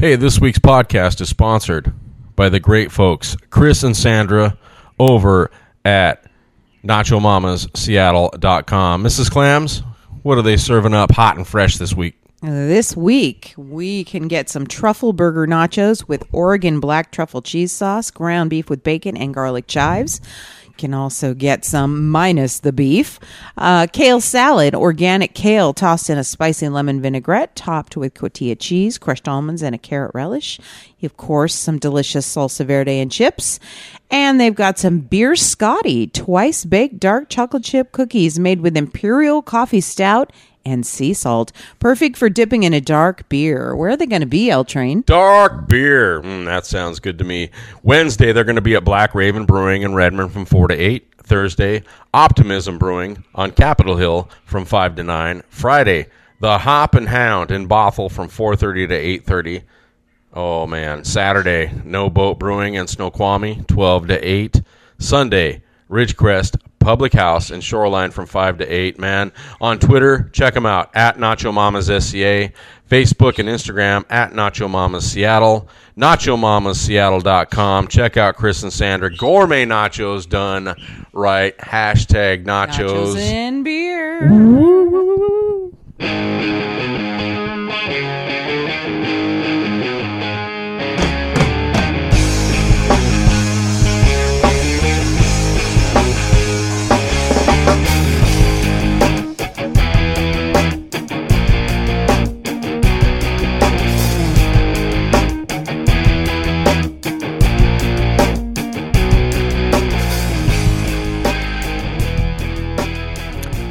Hey, this week's podcast is sponsored by the great folks, Chris and Sandra, over at NachoMamasSeattle.com. Mrs. Clams, what are they serving up hot and fresh this week? This week, we can get some truffle burger nachos with Oregon black truffle cheese sauce, ground beef with bacon and garlic chives. You can also get some minus the beef. Uh, kale salad, organic kale tossed in a spicy lemon vinaigrette, topped with cotija cheese, crushed almonds, and a carrot relish. Of course, some delicious salsa verde and chips. And they've got some beer Scotty, twice baked dark chocolate chip cookies made with imperial coffee stout and sea salt. Perfect for dipping in a dark beer. Where are they going to be, L Train? Dark beer. Mm, that sounds good to me. Wednesday, they're going to be at Black Raven Brewing in Redmond from 4 to 8. Thursday, Optimism Brewing on Capitol Hill from 5 to 9. Friday, The Hop and Hound in Bothell from 4.30 to 8.30. Oh, man. Saturday, No Boat Brewing in Snoqualmie, 12 to 8. Sunday, Ridgecrest Public House in Shoreline from 5 to 8, man. On Twitter, check them out at Nacho Mamas SCA. Facebook and Instagram at Nacho Mamas Seattle. NachoMamasSeattle.com. Check out Chris and Sandra. Gourmet nachos done right. Hashtag nachos. Nachos and beer.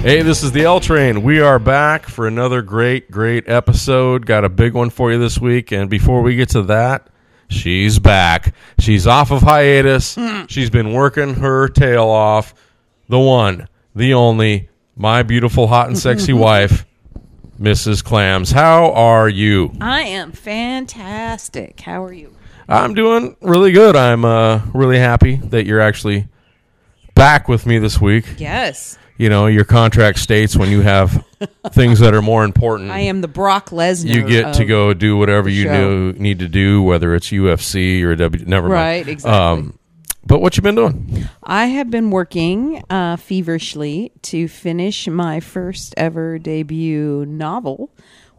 Hey, this is the L Train. We are back for another great, great episode. Got a big one for you this week. And before we get to that, she's back. She's off of hiatus. She's been working her tail off. The one, the only, my beautiful, hot and sexy wife, Mrs. Clams. How are you? I am fantastic. How are you? I'm doing really good. I'm uh, really happy that you're actually back with me this week. Yes. You know, your contract states when you have things that are more important. I am the Brock Lesnar. you get to go do whatever you know, need to do, whether it's UFC or W. Never mind. Right, exactly. but what you been doing? I have been working uh, feverishly to finish my first ever debut novel,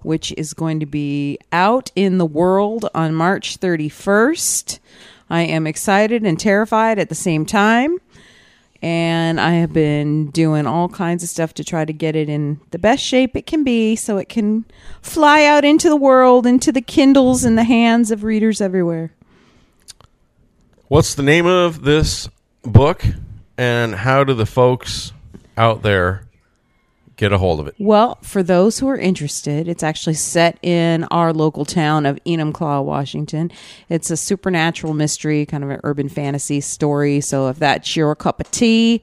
which is going to be out in the world on March 31st. I am excited and terrified at the same time. And I have been doing all kinds of stuff to try to get it in the best shape it can be so it can fly out into the world, into the Kindles in the hands of readers everywhere. What's the name of this book, and how do the folks out there get a hold of it? Well, for those who are interested, it's actually set in our local town of Enumclaw, Washington. It's a supernatural mystery, kind of an urban fantasy story. So if that's your cup of tea,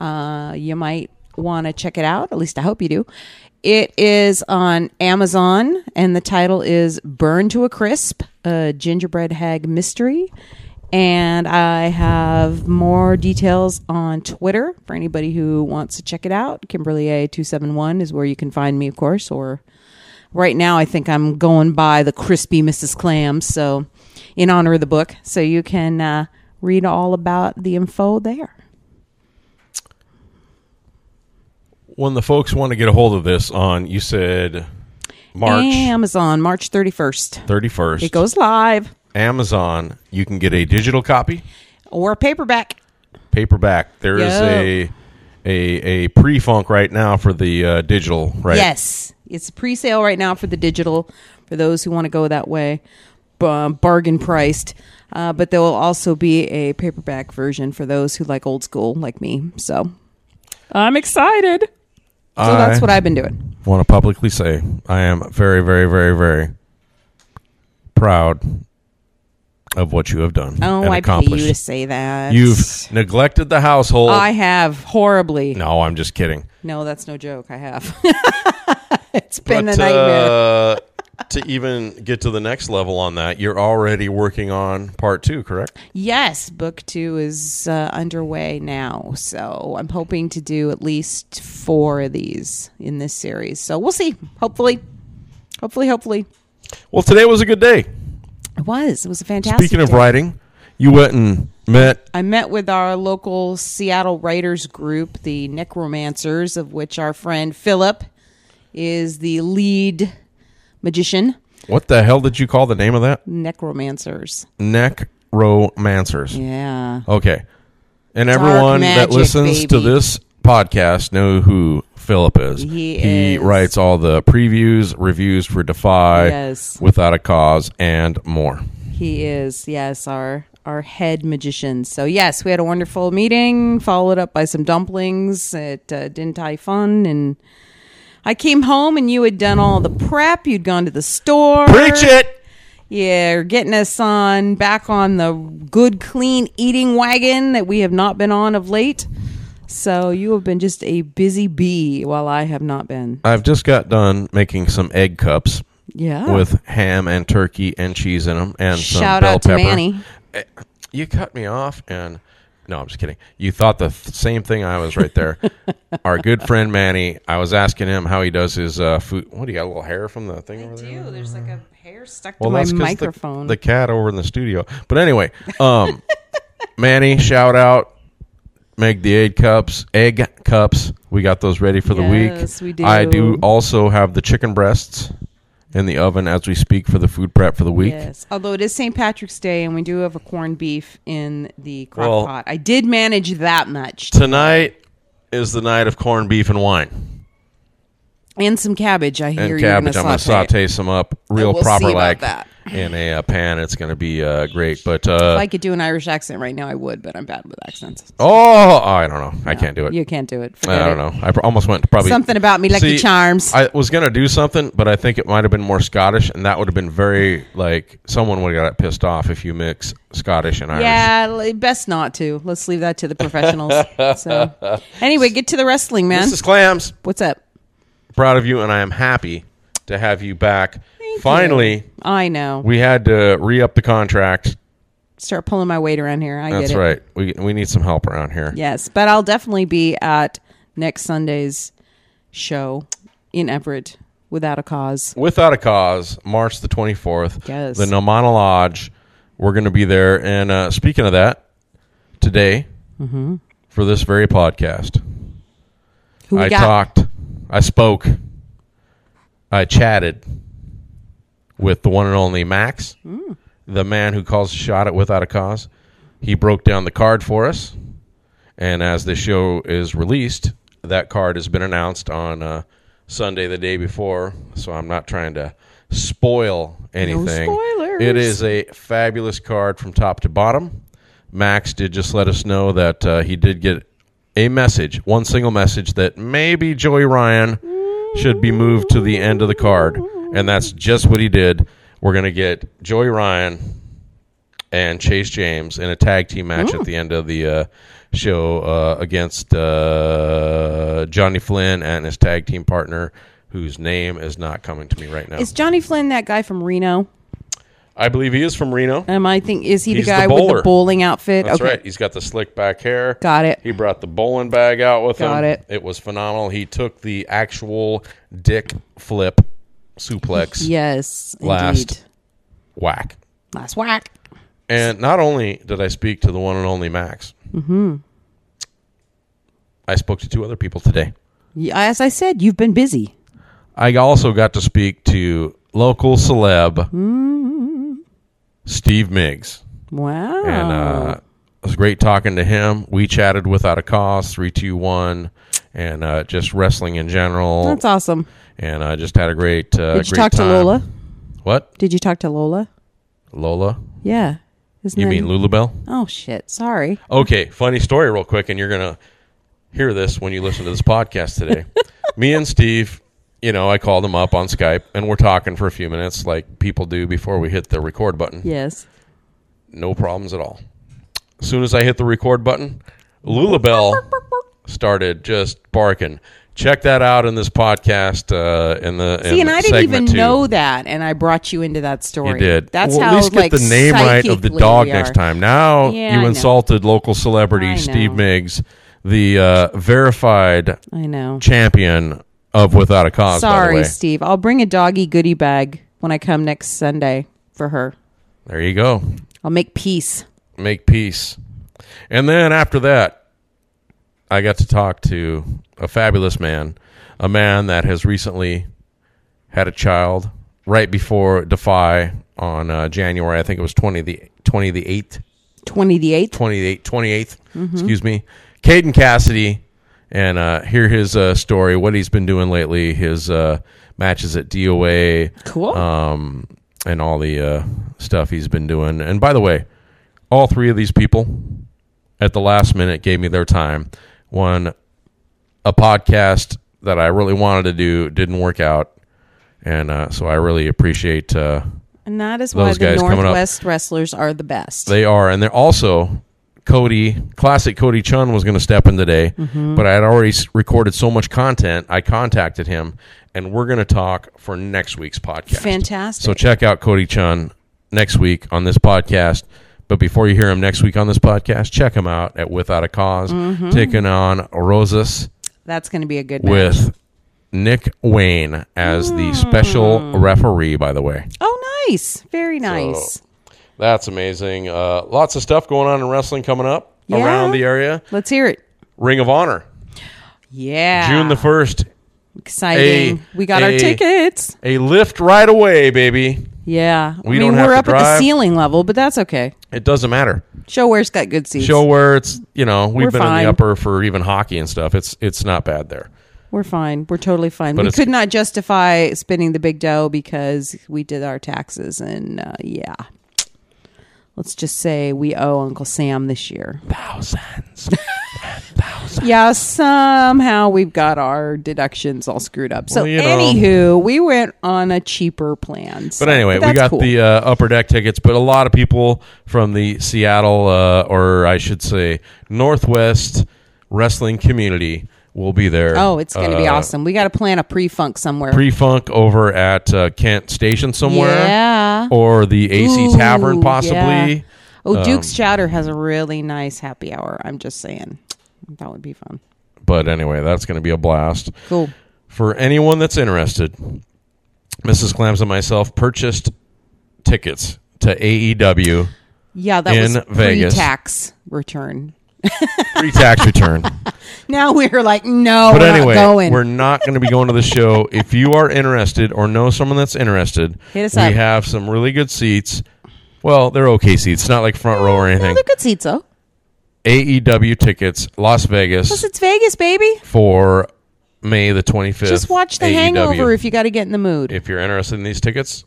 uh, you might want to check it out. At least I hope you do. It is on Amazon, and the title is Burn to a Crisp, a gingerbread hag mystery. And I have more details on Twitter for anybody who wants to check it out. Kimberly A271 is where you can find me, of course. Or right now, I think I'm going by the Crispy Mrs. Clams. So, in honor of the book. So, you can uh, read all about the info there. When the folks want to get a hold of this on, you said March Amazon, March 31st. 31st. It goes live Amazon, you can get a digital copy, or paperback. paperback. There is Yeah. a a a pre funk right now for the uh, digital, right? Yes, it's pre sale right now for the digital for those who want to go that way, B- bargain priced. Uh, but there will also be a paperback version for those who like old school, like me. So I'm excited. So that's what I've been doing. want to publicly say I am very, very, very, very proud of what you have done. Oh, and I pay you to say that. You've neglected the household. I have horribly. No, no, I'm just kidding. No, that's no joke. I have. it's been But, a nightmare. uh, to even get to the next level on that, you're already working on part two, correct? Yes, book two is uh, underway now. So I'm hoping to do at least four of these in this series. So we'll see. Hopefully, hopefully, hopefully. Well, today was a good day. It was. It was a fantastic. Speaking of day. writing, you went and met. I met with our local Seattle writers group, the Necromancers, of which our friend Philip is the lead magician. What the hell did you call the name of that? Necromancers. Necromancers. Yeah. Okay. And everyone that magic, listens to this podcast know who Philip is. He is. writes all the previews, reviews for Defy, Yes. Without a Cause, and more. He is, yes, our our head magician. So yes, we had a wonderful meeting, followed up by some dumplings at uh, Din Tai Fung, and I came home and you had done all the prep. You'd gone to the store. Preach it! Yeah, you're getting us on back on the good, clean eating wagon that we have not been on of late. So you have been just a busy bee while I have not been. I've just got done making some egg cups Yeah. with ham and turkey and cheese in them and some Shout bell out to pepper. Manny. Eh, You cut me off and no, I'm just kidding. You thought the th- same thing I was right there. Our good friend Manny, I was asking him how he does his uh, food. What do you got? A little hair from the thing over there? There's like a hair stuck Well, to my that's 'cause the- microphone. The, cat over in the studio. But anyway, um, Manny, shout out. Make the egg cups. Egg cups. We got those ready for the Yes, week. we I do. do also have the chicken breasts in the oven as we speak for the food prep for the week. Yes. Although it is St. Patrick's Day and we do have a corned beef in the crock Well- pot. I did manage that much. Tonight is the night of corned beef and wine And some cabbage, I hear and cabbage. I'm going going to saute some up real proper like that. In a uh, pan. It's going to be uh, great. But If uh, I could do an Irish accent right now, I would, but I'm bad with accents. oh, I don't know. I can't do it. You can't do it. Forget I don't it. know. I pr- almost went to probably Something about me, Lucky See, Charms. I was gonna do something, but I think it might have been more Scottish, and that would have been very like someone would have got pissed off if you mix Scottish and Irish. yeah, best not to. Let's leave that to the professionals. so, anyway, get to the wrestling, man. Mrs. Clams, What's up? proud of you, and I am happy to have you back. Thank Finally, you. I know. we had to re up the contract. Start pulling my weight around here. I That's get it. right. We we need some help around here. Yes, but I'll definitely be at next Sunday's show in Everett without a cause. Without a cause, March the twenty fourth. Yes. The Normanna Lodge. We're going to be there. And uh, speaking of that, today Mm-hmm. for this very podcast, I got? talked, I spoke, I chatted with the one and only Max, Hmm. the man who calls a shot at Without a Cause. He broke down the card for us, and as the show is released, that card has been announced on uh, Sunday the day before. So I'm not trying to spoil anything. spoilers. It is a fabulous card from top to bottom. Max did just let us know that uh, he did get a message, one single message, that maybe Joey Ryan should be moved to the end of the card. And that's just what he did. We're going to get Joey Ryan and Chase James in a tag team match at the end of the uh, show uh, against uh, Johnny Flynn and his tag team partner, whose name is not coming to me right now. Is Johnny Flynn that guy from Reno? I believe he is from Reno. Am I think is he the He's the guy with bowler. the bowling outfit? That's okay. right. He's got the slick back hair. Got it. He brought the bowling bag out with Got him. it. It was phenomenal. He took the actual dick flip suplex Yes. Last. Indeed. whack. Last whack. And not only did I speak to the one and only Max, mm-hmm. I spoke to two other people today. Yeah, as I said, you've been busy. I also got to speak to local celeb Mm-hmm. Steve Migs. Wow. and uh, it was great talking to him. We chatted without a cause, two, one, and uh, just wrestling in general. That's awesome. and I just had a great. Uh, Did you great talk to. Lola? What Did you talk to Lola? Lola? Yeah. Isn't You mean Lulabelle? Oh shit! Sorry. Okay, funny story, real quick, and you're gonna hear this when you listen to this podcast today. Me and Steve, you know, I called him up on Skype, and we're talking for a few minutes, like people do before we hit the record button. Yes. no problems at all. As soon as I hit the record button, Lulabelle started just barking. Check that out in this podcast. Uh, in the See, and I didn't even two. know that, and I brought you into that story. You did. That's well, how at least like get the name right of the dog next time. Now Yeah, you insulted local celebrity Steve. Migs, the uh, verified I know. champion of Without a Cause. Sorry. Steve. I'll bring a doggy goodie bag when I come next Sunday for her. There you go. I'll make peace. Make peace. And then after that, I got to talk to a fabulous man, a man that has recently had a child right before Defy on uh, January. I think it was 20 the 20 the 8th, 20 the 8th. 28 28th, excuse me. Caden Cassidy and uh, hear his uh, story, what he's been doing lately, his uh, matches at DOA, Cool. um, and all the uh, stuff he's been doing. And by the way, all three of these people at the last minute gave me their time. One, a podcast that I really wanted to do didn't work out, and uh, so I really appreciate uh, and that is why the guys coming up. Northwest wrestlers are the best. they are, and they're also Cody. Classic Cody Chun was going to step in today, Mm-hmm. but I had already recorded so much content. I contacted him, and we're going to talk for next week's podcast. Fantastic. So check out Cody Chun next week on this podcast. But before you hear him next week on this podcast, check him out at Without a because Mm-hmm. taking on Rosas That's going to be a good match. with Nick Wayne as the special Mm. referee. By the way. Oh, nice. Very nice. That's amazing. Uh, lots of stuff going on in wrestling coming up Yeah. around the area. Let's hear it. Ring of Honor, Yeah. June the 1st. Exciting. A- we got our tickets. A lift right away, baby. Yeah. We I mean, don't have we're up at the ceiling level, but that's okay. It doesn't matter. Show ShoWare's got good seats. Show where it's, you know, we've We're been in the upper for even hockey and stuff. It's it's not bad there. We're fine. We're totally fine. But we could not justify spending the big dough because we did our taxes, and uh, yeah. Let's just say we owe Uncle Sam this year. Thousands. Yeah, somehow we've got our deductions all screwed up. So, Well, you know. anywho, we went on a cheaper plan. So- But anyway, we that's got cool. the uh, upper deck tickets, but a lot of people from the Seattle, uh, or I should say, Northwest wrestling community will be there. Oh, it's going to be Uh, awesome. We got to plan a pre-funk somewhere. Pre funk over at uh, Kent Station somewhere, Yeah. or the AC Ooh, Tavern possibly. yeah. Oh, Um, Duke's Chowder has a really nice happy hour. I'm just saying. That would be fun. But anyway, that's going to be a blast. Cool. For anyone that's interested, Mrs. Clams and myself purchased tickets to AEW Yeah, that In was Vegas. pre-tax return. Pre tax return. Now we're like, no, But we're anyway, not going. we're not going to be going to the show. If you are interested or know someone that's interested, Hit us we up. have some really good seats. Well, they're okay seats, not like front row or no, anything. they're good seats though. AEW tickets, Las Vegas Plus, it's Vegas, baby. for May the 25th. Just watch The AEW. Hangover if you got to get in the mood. If you're interested in these tickets,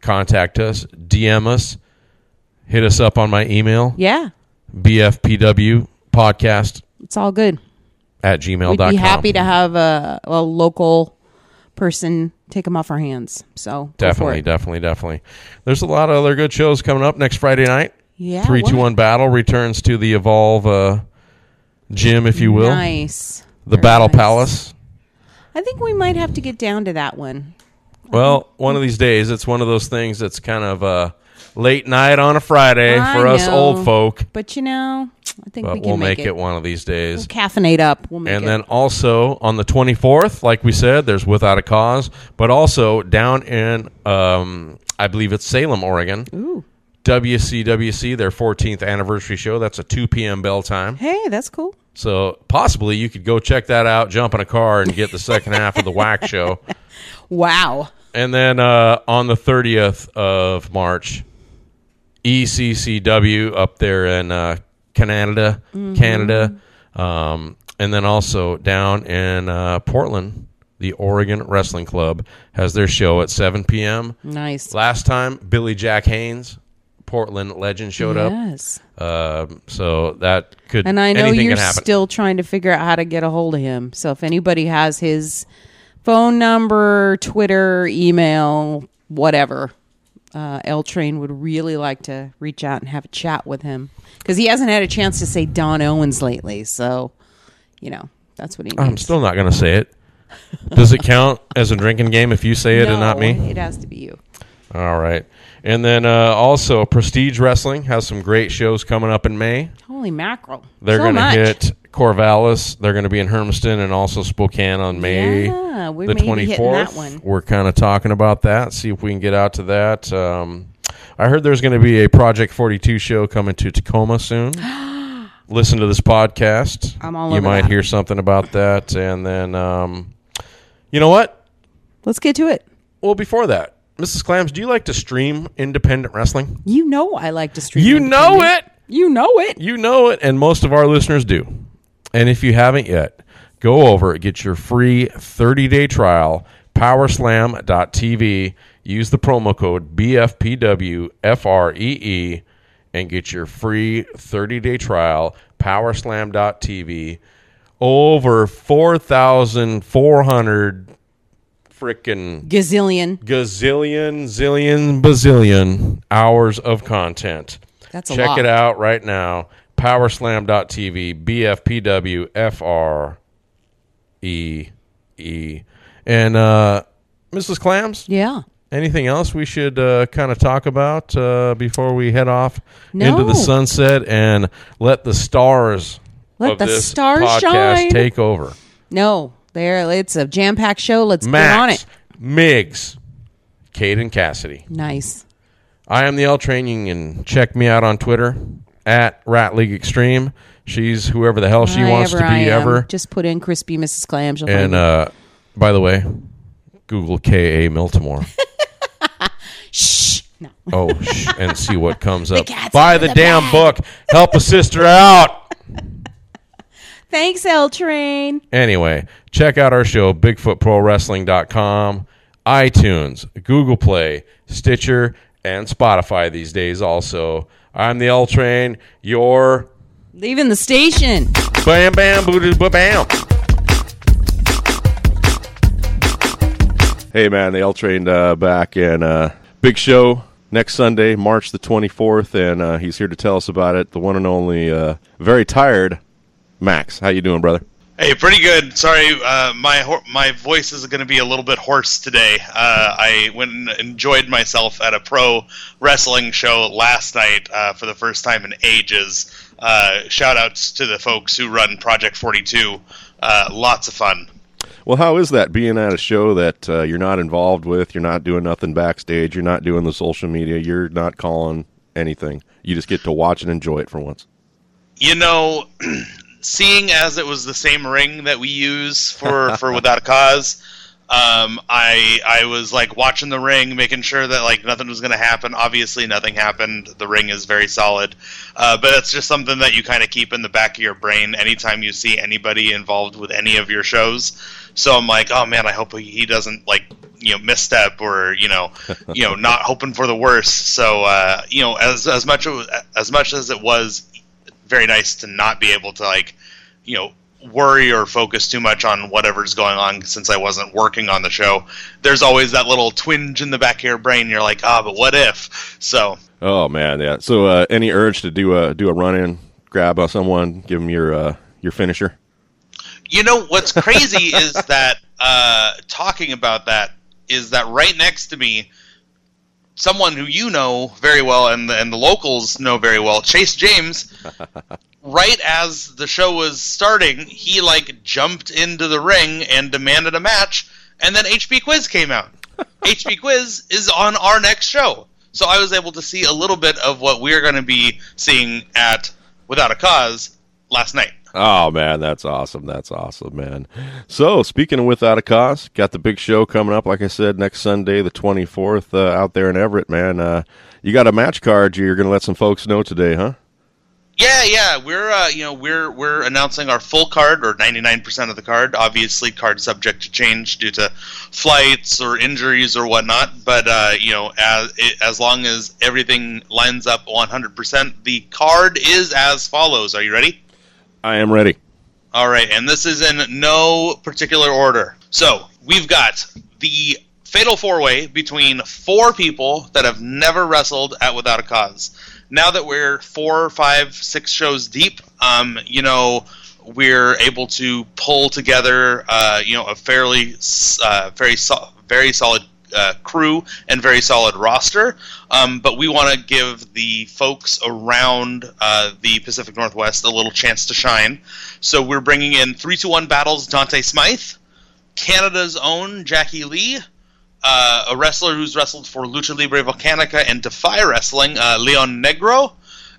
contact us, DM us, hit us up on my email, yeah, BFPW podcast it's all good. at gmail.com. We'd be happy to have a, a local person take them off our hands. So go for Definitely, it. definitely, definitely. There's a lot of other good shows coming up next Friday night. Yeah, Three, two, what? one battle returns to the Evolve uh, gym, if you will, Nice. the Very Battle nice. Palace. I think we might have to get down to that one. Well, one of these days, it's one of those things that's kind of uh, late night on a Friday I for us know. old folk. But you know, I think But we can we'll make, it. one of these days. We'll caffeinate up. We'll make And it. then also on the 24th, like we said, there's Without a Cause, but also down in, um, I believe it's Salem, Oregon, Ooh. WCWC, their 14th anniversary show. That's a 2 p.m. bell time. Hey, that's cool. So possibly you could go check that out, jump in a car, and get the second half of the Whack show. Wow. And then uh, on the 30th of March, ECCW up there in uh, Canada, Canada. Um, and then also down in uh, Portland, the Oregon Wrestling Club has their show at 7 p.m. Nice. Last time, Billy Jack Haynes, Portland legend, showed up. Yes. Um, so that could And I know you're still trying to figure out how to get a hold of him. So if anybody has his phone number, Twitter, email, whatever, uh, L Train would really like to reach out and have a chat with him because he hasn't had a chance to say Don Owens lately. So, you know, that's what he needs. I'm still not going to say it. Does it count as a drinking game if you say it and not me? It has to be you. All right. And then uh, also, Prestige Wrestling has some great shows coming up in May. Holy mackerel! They're so going to hit Corvallis. They're going to be in Hermiston and also Spokane on May Yeah, we the may twenty fourth. We're kind of talking about that. See if we can get out to that. Um, I heard there's going to be a Project 42 show coming to Tacoma soon. Listen to this podcast. I'm all You might that. hear something about that, and then um, you know what? Let's get to it. Well, before that, Mrs. Clams, do you like to stream independent wrestling? You know I like to stream. You know it. You know it. You know it, and most of our listeners do. And if you haven't yet, go over, get your free 30 day trial, powerslam.tv. Use the promo code BFPWFREE and get your free 30 day trial, powerslam.tv. Over 4,400 freaking Gazillion. gazillion, zillion, bazillion hours of content. That's a Check lot. it out right now. Powerslam.tv, BFPW, FR, E, E. And uh, Mrs. Clams, Yeah. anything else we should uh, kind of talk about uh, before we head off No. into the sunset and let the stars Let the stars podcast shine. take over? No. There. It's a jam packed show. Let's get on Max, it. Migs, Caden Cassidy. Nice. I am the L Training, and check me out on Twitter at Rat League Extreme. She's whoever the hell she wants to be I am, ever. Just put in crispy Mrs. Clam. She'll And me. uh, by the way, Google K A Miltimore. Shh. No. Oh, sh- and see what comes up. cat's Buy the the damn bag. book. Help a sister out. Thanks, L Train. Anyway, check out our show, BigfootProWrestling.com, iTunes, Google Play, Stitcher, and Spotify these days also. I'm the L Train, You're Leaving the station. bam bam booty ba bam. Hey man, the L Train uh, back and uh, big show next Sunday, March the 24th, and uh, he's here to tell us about it. The one and only, uh, very tired Max. How you doing, brother? Hey, pretty good. Sorry, uh, my my voice is going to be a little bit hoarse today. Uh, I went and enjoyed myself at a pro wrestling show last night uh, for the first time in ages. Uh, shout outs to the folks who run Project 42. Uh, lots of fun. Well, how is that being at a show that uh, you're not involved with? You're not doing nothing backstage. You're not doing the social media. You're not calling anything. You just get to watch and enjoy it for once. You know, seeing as it was the same ring that we use for for Without a Cause, um, I I was like watching the ring, making sure that like nothing was going to happen. Obviously, nothing happened. The ring is very solid, uh, but it's just something that you kind of keep in the back of your brain anytime you see anybody involved with any of your shows. So I'm like, oh man, I hope he he doesn't like you know misstep or you know you know not hoping for the worst. So uh, you know as as much as much as it was very nice to not be able to like you know worry or focus too much on whatever's going on since I wasn't working on the show. There's always that little twinge in the back of your brain. You're like, ah, but what if? So Oh man, yeah. So, uh, any urge to do a do a run in, grab uh, someone, give them your uh, your finisher? you know what's crazy is that uh, talking about that is that right next to me. Someone who you know very well and the, and the locals know very well, Chase James, right as the show was starting, he like jumped into the ring and demanded a match, and then HB Quiz came out. HB Quiz is on our next show, so I was able to see a little bit of what we're going to be seeing at Without a Cause last night. Oh man, that's awesome. That's awesome, man. So speaking of without a cost, got the big show coming up. Like I said, next Sunday, the twenty fourth, uh, out there in Everett, man. Uh, you got a match card. You're going to let some folks know today, huh? Yeah, yeah, we're uh, you know we're we're announcing our full card or 99% of the card. Obviously, card subject to change due to flights or injuries or whatnot. But uh, you know, as as long as everything lines up 100%, the card is as follows. Are you ready? I am ready. All right, and this is in no particular order. So we've got the fatal four way between four people that have never wrestled at Without a Cause. Now that we're four, five, six shows deep, um, you know, we're able to pull together, uh, you know, a fairly, uh, very, so- very solid uh, crew and very solid roster. Um, but we want to give the folks around uh, the Pacific Northwest a little chance to shine. So we're bringing in 3 2 1 battles Dante Smythe, Canada's own Jackie Lee, uh, a wrestler who's wrestled for Lucha Libre Volcanica and Defy Wrestling, uh, Leon Negro,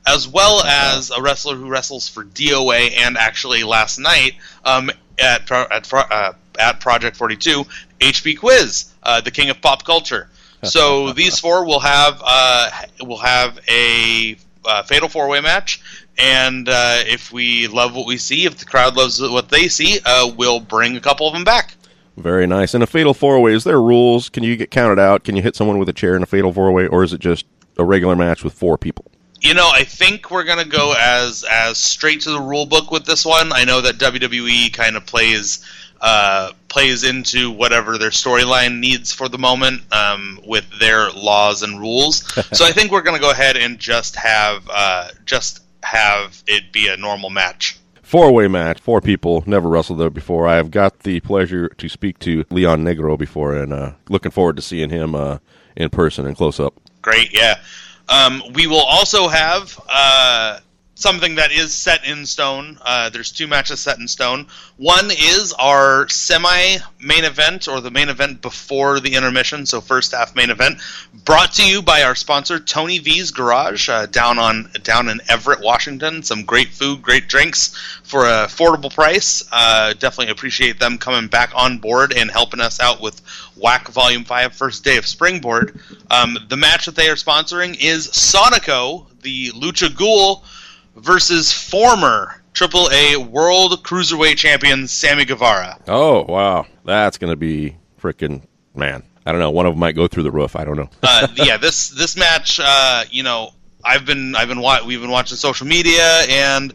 as well as a wrestler who wrestles for DOA and actually last night um, at at, uh, at Project 42, HB Quiz, uh, the king of pop culture. So these four will have uh, will have a uh, fatal four way match, and uh, if we love what we see, if the crowd loves what they see, uh, we'll bring a couple of them back. Very nice. And a fatal four way, is there rules? Can you get counted out? Can you hit someone with a chair in a fatal four way, or is it just a regular match with four people? You know, I think we're gonna go as as straight to the rule book with this one. I know that WWE kind of plays uh, plays into whatever their storyline needs for the moment um, with their laws and rules. so I think we're gonna go ahead and just have uh, just have it be a normal match. Four way match, four people, never wrestled there before. I have got the pleasure to speak to Leon Negro before, and uh, looking forward to seeing him uh, in person and close up. Great, yeah. Um, we will also have uh, something that is set in stone. Uh, there's two matches set in stone. One is our semi main event, or the main event before the intermission, so first half main event, brought to you by our sponsor Tony V's Garage uh, down on down in Everett, Washington. Some great food, great drinks for an affordable price. Uh, definitely appreciate them coming back on board and helping us out with Whack Volume Five, first day of Springboard. Um, the match that they are sponsoring is Sonico, the Lucha Ghoul versus former AAA World Cruiserweight Champion Sammy Guevara. Oh, wow. That's going to be freaking, man. I don't know. One of them might go through the roof. I don't know. uh, yeah, this this match, uh, you know, I've been I've been wa- we've been watching social media and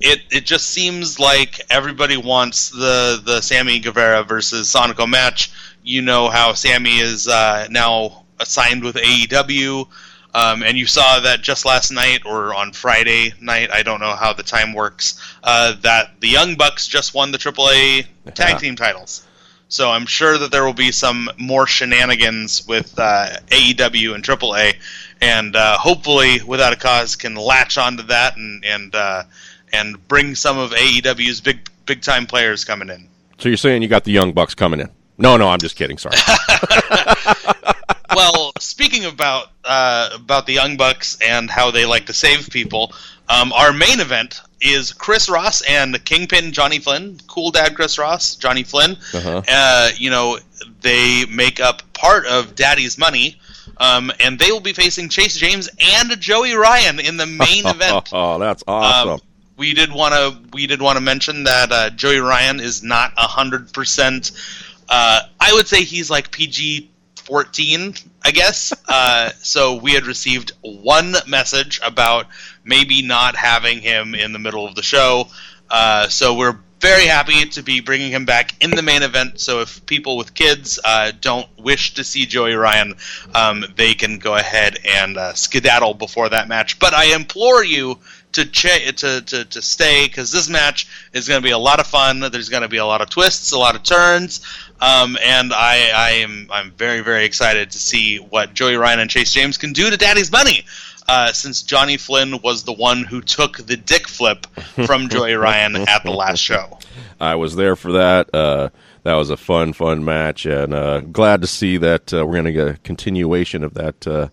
it it just seems like everybody wants the the Sammy Guevara versus Sonico match. You know how Sammy is uh, now assigned with AEW. Um, and you saw that just last night or on Friday night, I don't know how the time works, uh, that the Young Bucks just won the AAA tag Yeah. team titles. So I'm sure that there will be some more shenanigans with uh, AEW and AAA, and uh, hopefully, without a cause, can latch onto that and and uh, and bring some of AEW's big big time players coming in. So you're saying you got the Young Bucks coming in? No, no, I'm just kidding. Sorry. well, speaking about uh, about the Young Bucks and how they like to save people, um, our main event is Chris Ross and Kingpin Johnny Flynn. Cool Dad Chris Ross, Johnny Flynn. Uh-huh. Uh, you know, they make up part of Daddy's Money. Um, and they will be facing Chase James and Joey Ryan in the main event. oh, that's awesome. Um, we did want to we did want to mention that uh, Joey Ryan is not hundred percent. Uh, I would say he's like PG fourteen, I guess. uh, so we had received one message about maybe not having him in the middle of the show. Uh, so we're very happy to be bringing him back in the main event. So if people with kids uh, don't wish to see Joey Ryan, um, they can go ahead and uh, skedaddle before that match. But I implore you to ch- to, to to stay because this match is going to be a lot of fun. There's going to be a lot of twists, a lot of turns, um, and I, I am I'm very very excited to see what Joey Ryan and Chase James can do to Daddy's money. Uh, since Johnny Flynn was the one who took the dick flip from Joey Ryan at the last show. I was there for that. Uh, that was a fun, fun match, and uh, glad to see that uh, we're going to get a continuation of that uh,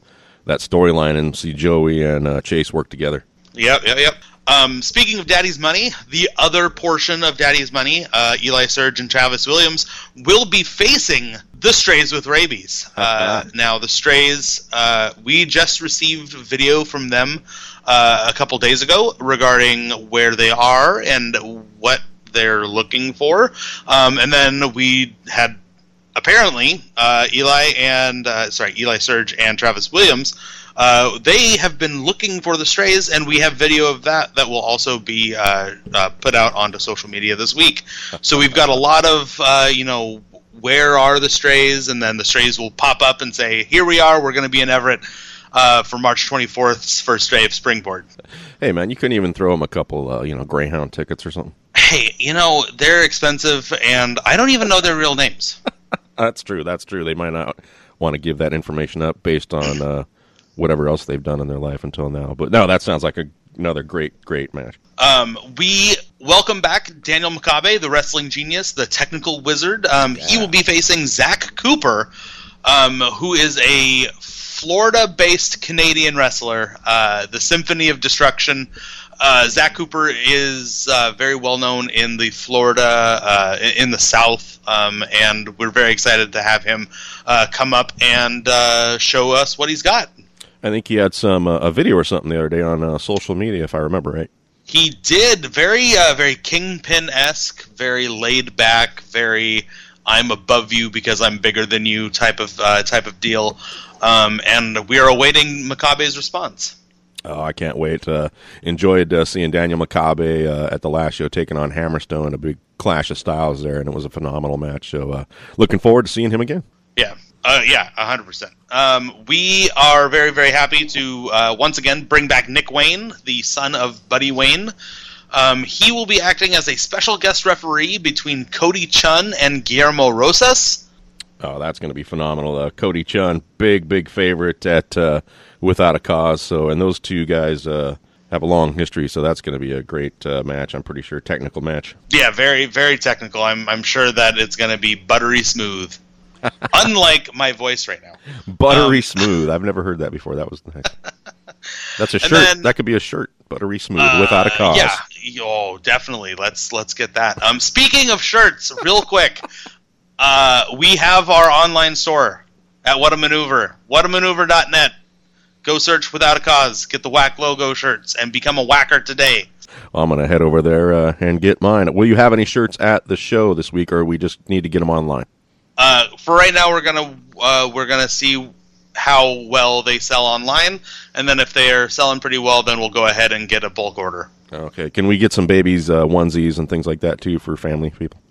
that storyline and see Joey and uh, Chase work together. Yep, yep, yep. Um, speaking of Daddy's Money, the other portion of Daddy's Money, uh, Eli Surge and Travis Williams, will be facing the Strays with rabies. Uh, now, the Strays, uh, we just received video from them uh, a couple days ago regarding where they are and what they're looking for. Um, and then we had apparently uh, Eli and uh, sorry Eli Surge and Travis Williams. Uh, they have been looking for the strays, and we have video of that that will also be uh, uh, put out onto social media this week. So we've got a lot of uh, you know where are the strays, and then the strays will pop up and say, "Here we are. We're going to be in Everett." Uh, for March 24th's first day of Springboard. Hey, man, you couldn't even throw them a couple, uh, you know, Greyhound tickets or something. Hey, you know, they're expensive, and I don't even know their real names. That's true. That's true. They might not want to give that information up based on uh, whatever else they've done in their life until now. But no, that sounds like a, another great, great match. Um, we welcome back Daniel Makabe, the wrestling genius, the technical wizard. Um, He will be facing Zach Cooper. um, who is a Florida-based Canadian wrestler, uh, the Symphony of Destruction. Uh, Zach Cooper is uh, very well known in the Florida, uh, in the South, um, and we're very excited to have him uh, come up and uh, show us what he's got. I think he had some uh, a video or something the other day on uh, social media, if I remember right. He did very, uh, very kingpin esque, very laid back, very "I'm above you because I'm bigger than you" type of uh, type of deal. Um, and we are awaiting Makabe's response. Oh, I can't wait. Uh, enjoyed uh, seeing Daniel Makabe uh, at the last show taking on Hammerstone, a big clash of styles there, and it was a phenomenal match. So, uh, looking forward to seeing him again. Yeah, uh, yeah, hundred percent. Um, we are very, very happy to uh, once again bring back Nick Wayne, the son of Buddy Wayne. Um, he will be acting as a special guest referee between Cody Chun and Guillermo Rosas. Oh, that's going to be phenomenal. Uh, Cody Chun, big, big favorite at uh, Without a Cause. So, and those two guys uh, have a long history, so that's going to be a great uh, match. I'm pretty sure technical match. Yeah, very, very technical. I'm, I'm sure that it's going to be buttery smooth, unlike my voice right now. Buttery smooth. I've never heard that before. That was nice. That's a Um, shirt. then- that could be a shirt. Buttery smooth without a Uh, cause. Yeah. Oh, definitely. Let's let's get that. Um, speaking of shirts, real quick, uh, we have our online store at What a Maneuver. WhatAmaneuver.net. Go search without a cause. Get the whack logo shirts and become a whacker today. I'm going to head over there uh, and get mine. Will you have any shirts at the show this week, or we just need to get them online? Uh, for right now, we're gonna uh, we're gonna see how well they sell online, and then if they are selling pretty well, then we'll go ahead and get a bulk order. Okay. Can we get some babies uh, onesies and things like that too for family people?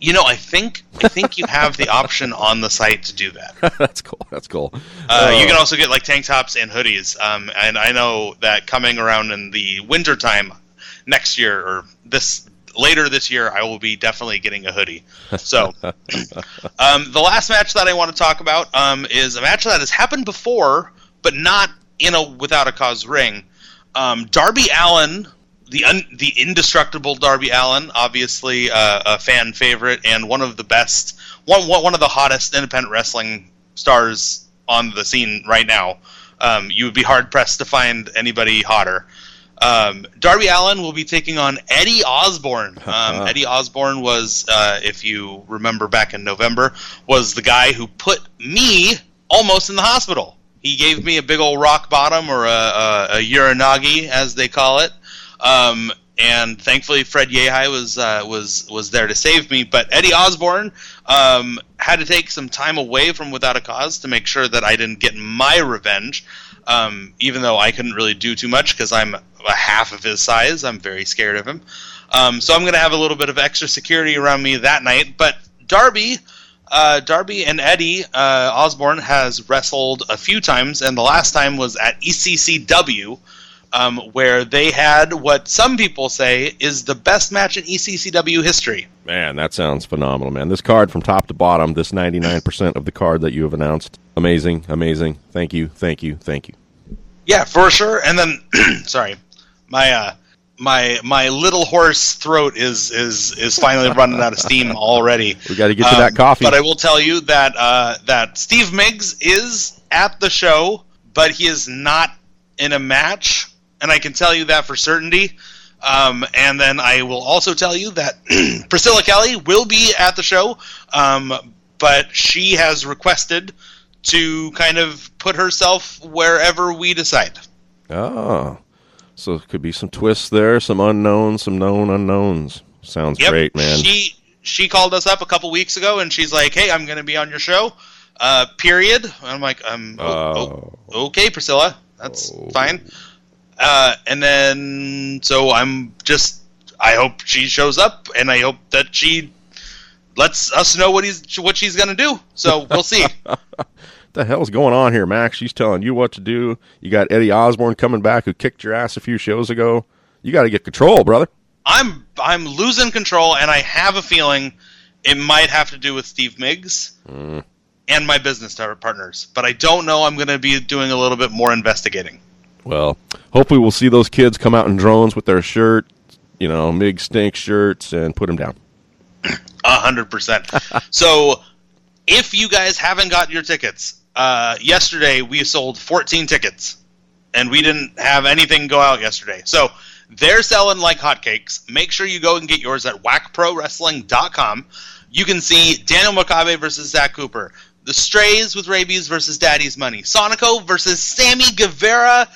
You know, I think I think you have the option on the site to do that. That's cool. That's cool. Uh, you can also get like tank tops and hoodies. Um, and I know that coming around in the winter time next year or this later this year, I will be definitely getting a hoodie. So, um, the last match that I want to talk about um, is a match that has happened before, but not in a without a cause ring. Um, Darby Allin, the un- the indestructible Darby Allin, obviously uh, a fan favorite and one of the best, one one one of the hottest independent wrestling stars on the scene right now. Um, you would be hard pressed to find anybody hotter. Um, Darby Allin will be taking on Eddie Osborne. Um, Eddie Osborne was, uh, if you remember back in November, was the guy who put me almost in the hospital. He gave me a big old rock bottom or a, a, a uranage, as they call it. Um, and thankfully, Fred Yehi was uh, was was there to save me. But Eddie Osborne um, had to take some time away from Without a Cause to make sure that I didn't get my revenge. Um, even though I couldn't really do too much because I'm a half of his size, I'm very scared of him. Um, so I'm going to have a little bit of extra security around me that night. But Darby, uh, Darby and Eddie uh, Osborne has wrestled a few times, and the last time was at ECCW, um, where they had what some people say is the best match in ECCW history. Man, that sounds phenomenal, man. This card from top to bottom, this 99% of the card that you have announced. Amazing, amazing. Thank you, thank you, thank you. Yeah, for sure. And then, sorry, my uh, my my little horse throat is is is finally running out of steam already. We got to get to Um, that coffee. But I will tell you that uh, that Steve Migs is at the show, but he is not in a match, and I can tell you that for certainty. Um, and then I will also tell you that Priscilla Kelly will be at the show, um, but she has requested to kind of put herself wherever we decide. oh, so it could be some twists there, some unknowns, some known unknowns. Sounds Yep. great, man. She she called us up a couple weeks ago and she's like, "Hey, I'm going to be on your show." Uh, period. And I'm like, um, oh, Oh. okay, Priscilla, that's Oh. fine. Uh, and then so I'm just I hope she shows up and I hope that she lets us know what he's what she's going to do. So we'll see. What the hell's going on here, Max? She's telling you what to do. You got Eddie Osborne coming back who kicked your ass a few shows ago. You got to get control, brother. I'm I'm losing control, and I have a feeling it might have to do with Steve Migs and my business partners. But I don't know. I'm going to be doing a little bit more investigating. Well, hopefully we'll see those kids come out in drones with their shirt, you know, Mig Stink shirts, and put them down. A hundred percent. So, if you guys haven't got your tickets, uh, yesterday we sold 14 tickets, and we didn't have anything go out yesterday. So they're selling like hotcakes. Make sure you go and get yours at whackprowrestling.com. You can see Daniel Makabe versus Zach Cooper, The Strays with Rabies versus Daddy's Money, Sonico versus Sammy Guevara,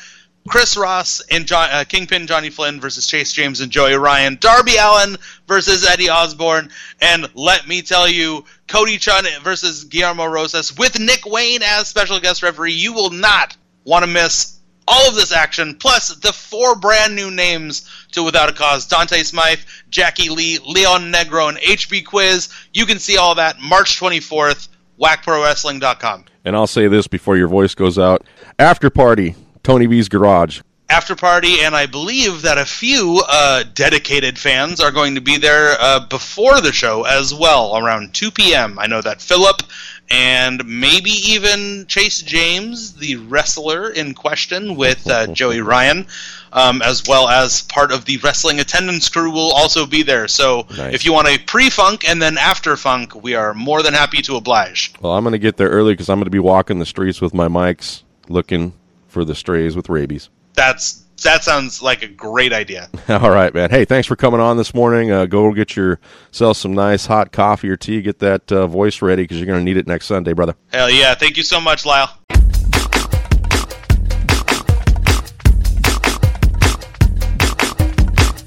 Chris Ross and John, uh, Kingpin Johnny Flynn versus Chase James and Joey Ryan, Darby Allin versus Eddie Osborne, and let me tell you, Cody Chhun versus Guillermo Rosas with Nick Wayne as special guest referee. You will not want to miss all of this action, plus the four brand new names to Without a Cause Dante Smythe, Jackie Lee, Leon Negro, and HB Quiz. You can see all that March 24th, whackprowrestling.com. And I'll say this before your voice goes out. After party, Tony V's Garage. After party, and I believe that a few uh, dedicated fans are going to be there uh, before the show as well, around 2 p.m. I know that Philip and maybe even Chase James, the wrestler in question, with uh, Joey Ryan, um, as well as part of the wrestling attendance crew, will also be there. So Nice. if you want a pre funk and then after funk, we are more than happy to oblige. Well, I'm going to get there early because I'm going to be walking the streets with my mics looking for the strays with rabies. That's that sounds like a great idea. All right, man. Hey, thanks for coming on this morning. Uh, go get yourself some nice hot coffee or tea. Get that uh, voice ready because you're going to need it next Sunday, brother. Hell yeah! Thank you so much, Lyle.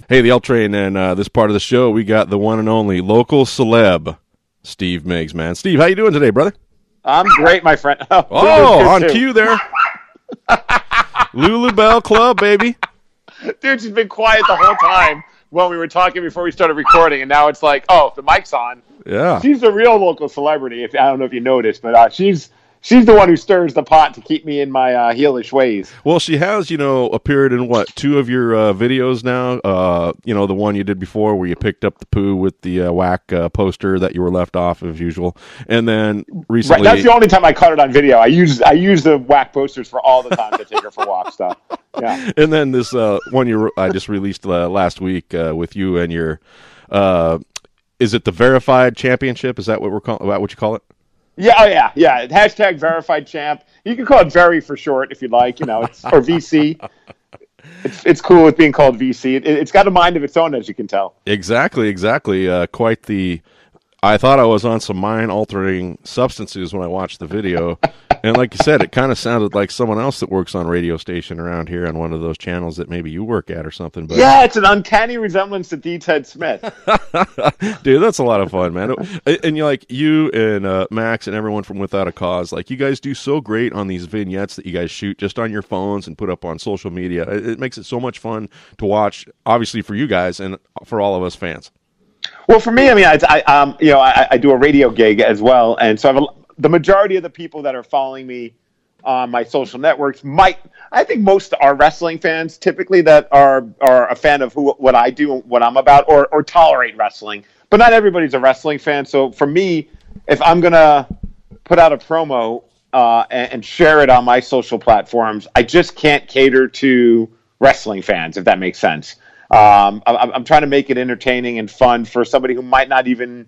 Hey, the L Train, and uh, this part of the show, we got the one and only local celeb, Steve Migs, man. Steve, how you doing today, brother? I'm great, my friend. Oh, Oh, Lulu's on too. cue there. Lulu Bell Club, baby. Dude, she's been quiet the whole time when we were talking before we started recording, and now it's like, oh, the mic's on. Yeah. She's a real local celebrity. If I don't know if you noticed, but uh, she's she's the one who stirs the pot to keep me in my uh, heelish ways. Well, she has, you know, appeared in what two of your uh, videos now. Uh, you know, the one you did before where you picked up the poo with the uh, whack uh, poster that you were left off as usual, and then Right, recently, that's the only time I caught it on video. I use I use the whack posters for all the times I take her for walk stuff. Yeah. and then this uh, one you I just released uh, last week uh, with you and your. Uh, is it the verified championship? Is that what we're calling? What you call it? Yeah, oh yeah, yeah. Hashtag verified champ. You can call it very for short if you like, you know, it's or VC. It's it's cool with being called VC. It, it's got a mind of its own, as you can tell. Exactly, exactly. Uh, quite the. I thought I was on some mind altering substances when I watched the video, and like you said, it kind of sounded like someone else that works on radio station around here on one of those channels that maybe you work at or something. But Yeah, it's an uncanny resemblance to D. Ted Smith. dude, that's a lot of fun, man. And, you like you and uh, Max and everyone from Without a Cause, like you guys do so great on these vignettes that you guys shoot just on your phones and put up on social media. It, it makes it so much fun to watch, obviously for you guys and for all of us fans. Well, for me, I mean, I, I um, you know, I, I do a radio gig as well, and so I have a, the majority of the people that are following me on my social networks might. I think most are wrestling fans, typically that are are a fan of who what I do, what I'm about, or or tolerate wrestling. But not everybody's a wrestling fan. So for me, if I'm gonna put out a promo uh, and, and share it on my social platforms, I just can't cater to wrestling fans, if that makes sense. Um, I, I'm trying to make it entertaining and fun for somebody who might not even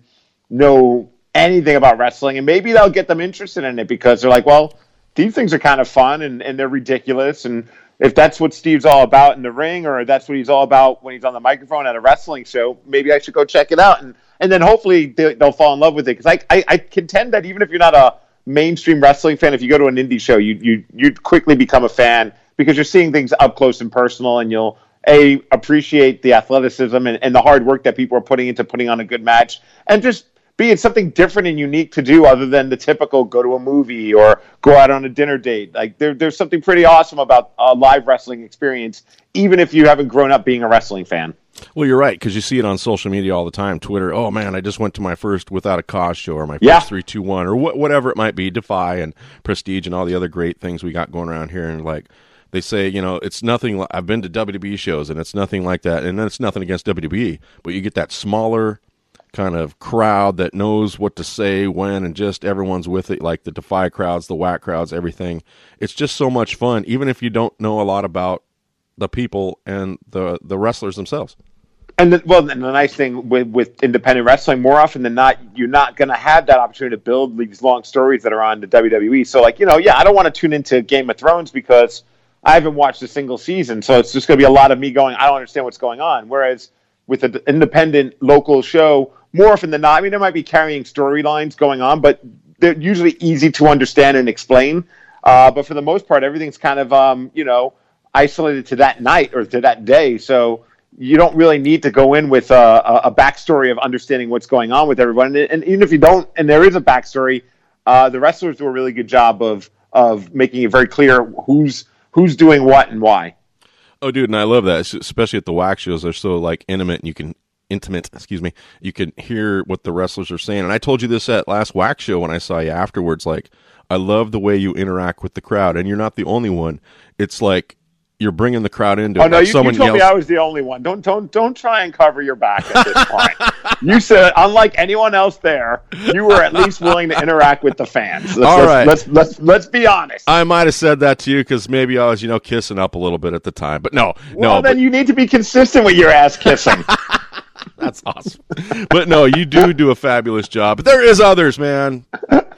know anything about wrestling, and maybe that'll get them interested in it because they're like, well, these things are kind of fun and, and they're ridiculous, and if that's what Steve's all about in the ring, or that's what he's all about when he's on the microphone at a wrestling show, maybe I should go check it out, and and then hopefully they, they'll fall in love with it. Because I, I I contend that even if you're not a mainstream wrestling fan, if you go to an indie show, you you you quickly become a fan because you're seeing things up close and personal, and you'll a appreciate the athleticism and, and the hard work that people are putting into putting on a good match, and just be it something different and unique to do other than the typical go to a movie or go out on a dinner date. Like there, there's something pretty awesome about a live wrestling experience, even if you haven't grown up being a wrestling fan. Well, you're right because you see it on social media all the time. Twitter. Oh man, I just went to my first Without a Cause show or my first three two one or wh- whatever it might be. Defy and Prestige and all the other great things we got going around here. And like they say, you know, it's nothing. Li- I've been to WWE shows and it's nothing like that. And it's nothing against WWE, but you get that smaller kind of crowd that knows what to say when and just everyone's with it like the defy crowds the whack crowds everything it's just so much fun even if you don't know a lot about the people and the the wrestlers themselves and the, well, and the nice thing with with independent wrestling, more often than not, you're not going to have that opportunity to build these long stories that are on the WWE. So, like, you know, yeah, I don't want to tune into Game of Thrones because I haven't watched a single season, so it's just going to be a lot of me going, I don't understand what's going on. Whereas with an independent local show, more often than not, I mean, there might be carrying storylines going on, but they're usually easy to understand and explain. Uh, but for the most part, everything's kind of, um, you know, isolated to that night or to that day. So you don't really need to go in with a, a backstory of understanding what's going on with everyone. And, and even if you don't, and there is a backstory, uh, the wrestlers do a really good job of of making it very clear who's who's doing what and why. Oh, dude, and I love that, especially at the wax shows. They're so like intimate, and you can intimate. Excuse me. You can hear what the wrestlers are saying. And I told you this at last wax show when I saw you afterwards. Like, I love the way you interact with the crowd, and you're not the only one. It's like you're bringing the crowd into. Oh no, like you, someone you told yells, me I was the only one. Don't don't don't try and cover your back at this point. you said, unlike anyone else there, you were at least willing to interact with the fans. Let's, All let's, right. let's let's let's be honest. I might have said that to you because maybe I was, you know, kissing up a little bit at the time. But no, well, no, then but you need to be consistent with your ass kissing. that's awesome. but no, you do do a fabulous job. But there is others, man.